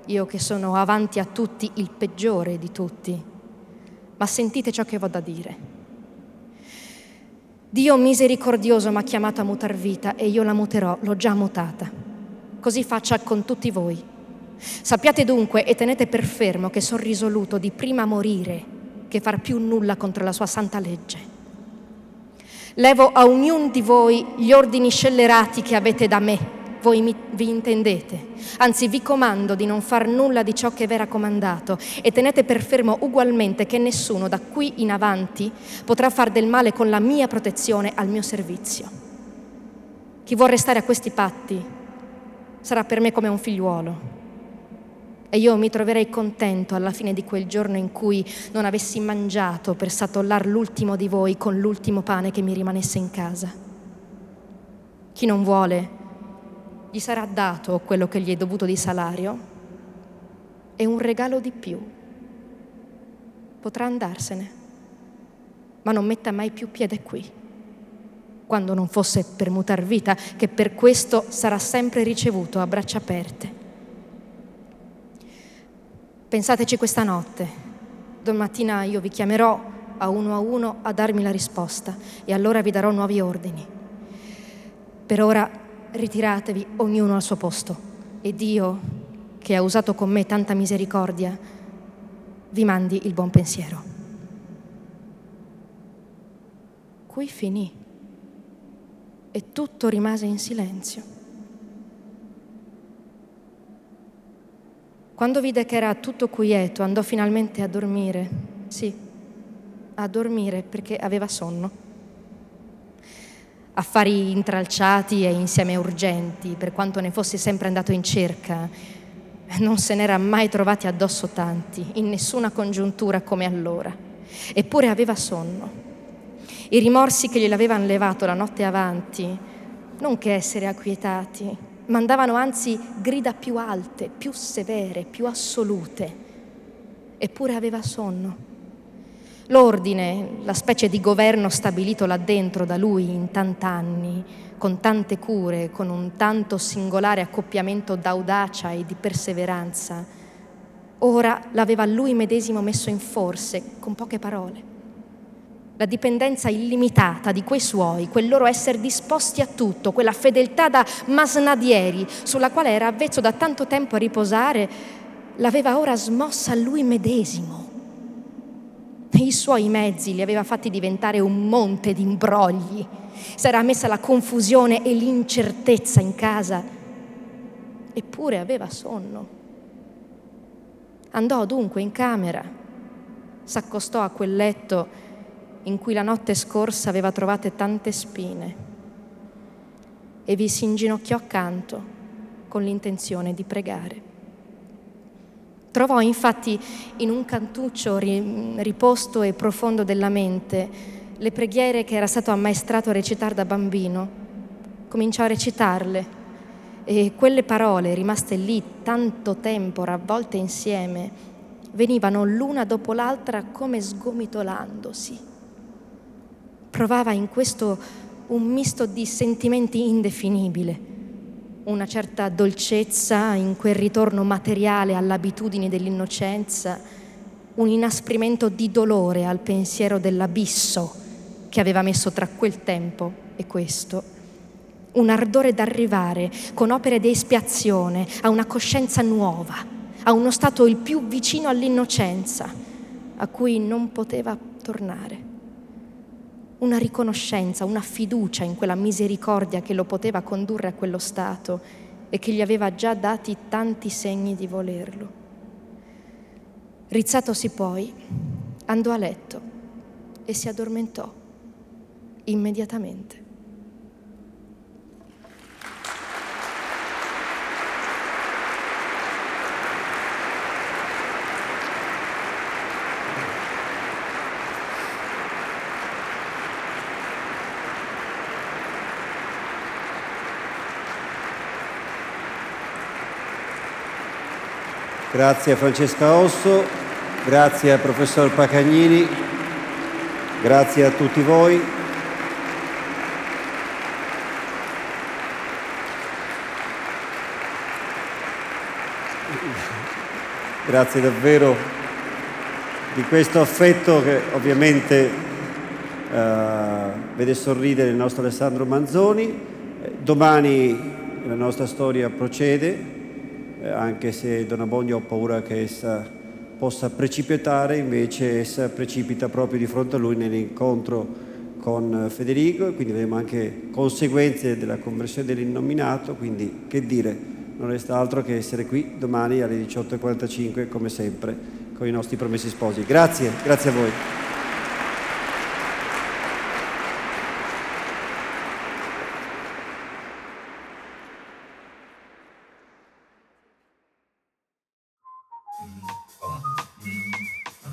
io che sono avanti a tutti il peggiore di tutti, ma sentite ciò che vado a dire. Dio misericordioso mi ha chiamato a mutar vita e io la muterò, l'ho già mutata. Così faccia con tutti voi. Sappiate dunque e tenete per fermo che sono risoluto di prima morire che far più nulla contro la sua santa legge. Levo a ognuno di voi gli ordini scellerati che avete da me voi mi, vi intendete. Anzi, vi comando di non far nulla di ciò che vi era comandato e tenete per fermo ugualmente che nessuno da qui in avanti potrà far del male con la mia protezione al mio servizio. Chi vuol restare a questi patti sarà per me come un figliuolo. E io mi troverei contento alla fine di quel giorno in cui non avessi mangiato per satollar l'ultimo di voi con l'ultimo pane che mi rimanesse in casa. Chi non vuole gli sarà dato quello che gli è dovuto di salario e un regalo di più. Potrà andarsene, ma non metta mai più piede qui, quando non fosse per mutar vita, che per questo sarà sempre ricevuto a braccia aperte. Pensateci questa notte. Domattina io vi chiamerò a uno a uno a darmi la risposta e allora vi darò nuovi ordini. Per ora ritiratevi ognuno al suo posto e Dio, che ha usato con me tanta misericordia, vi mandi il buon pensiero. Qui finì e tutto rimase in silenzio. Quando vide che era tutto quieto, andò finalmente a dormire. Sì, a dormire perché aveva sonno. Affari intralciati e insieme urgenti, per quanto ne fosse sempre andato in cerca. Non se n'era mai trovati addosso tanti, in nessuna congiuntura come allora. Eppure aveva sonno. I rimorsi che gliel'avevano levato la notte avanti, non che essere acquietati, mandavano anzi grida più alte, più severe, più assolute. Eppure aveva sonno. L'ordine, la specie di governo stabilito là dentro da lui in tant'anni, con tante cure, con un tanto singolare accoppiamento d'audacia e di perseveranza, ora l'aveva lui medesimo messo in forse con poche parole. La dipendenza illimitata di quei suoi, quel loro essere disposti a tutto, quella fedeltà da masnadieri sulla quale era avvezzo da tanto tempo a riposare, l'aveva ora smossa lui medesimo i suoi mezzi li aveva fatti diventare un monte di imbrogli. S'era messa la confusione e l'incertezza in casa. Eppure aveva sonno. Andò dunque in camera, s'accostò a quel letto in cui la notte scorsa aveva trovate tante spine e vi si inginocchiò accanto con l'intenzione di pregare. Trovò infatti in un cantuccio riposto e profondo della mente le preghiere che era stato ammaestrato a recitare da bambino. Cominciò a recitarle e quelle parole rimaste lì tanto tempo ravvolte insieme venivano l'una dopo l'altra come sgomitolandosi. Provava in questo un misto di sentimenti indefinibile una certa dolcezza in quel ritorno materiale all'abitudine dell'innocenza, un inasprimento di dolore al pensiero dell'abisso che aveva messo tra quel tempo e questo, un ardore d'arrivare con opere di espiazione a una coscienza nuova, a uno stato il più vicino all'innocenza, a cui non poteva tornare una riconoscenza, una fiducia in quella misericordia che lo poteva condurre a quello stato e che gli aveva già dati tanti segni di volerlo. Rizzatosi poi, andò a letto e si addormentò immediatamente. Grazie a Francesca Osso, grazie al professor Pacagnini, grazie a tutti voi. Grazie davvero di questo affetto che ovviamente uh, vede sorridere il nostro Alessandro Manzoni. Domani la nostra storia procede, eh, anche se Don Abbondio ho paura che essa possa precipitare, invece essa precipita proprio di fronte a lui nell'incontro con Federico e quindi vedremo anche conseguenze della conversione dell'innominato, quindi che dire, non resta altro che essere qui domani alle 18.45 come sempre con i nostri promessi sposi. Grazie, grazie a voi.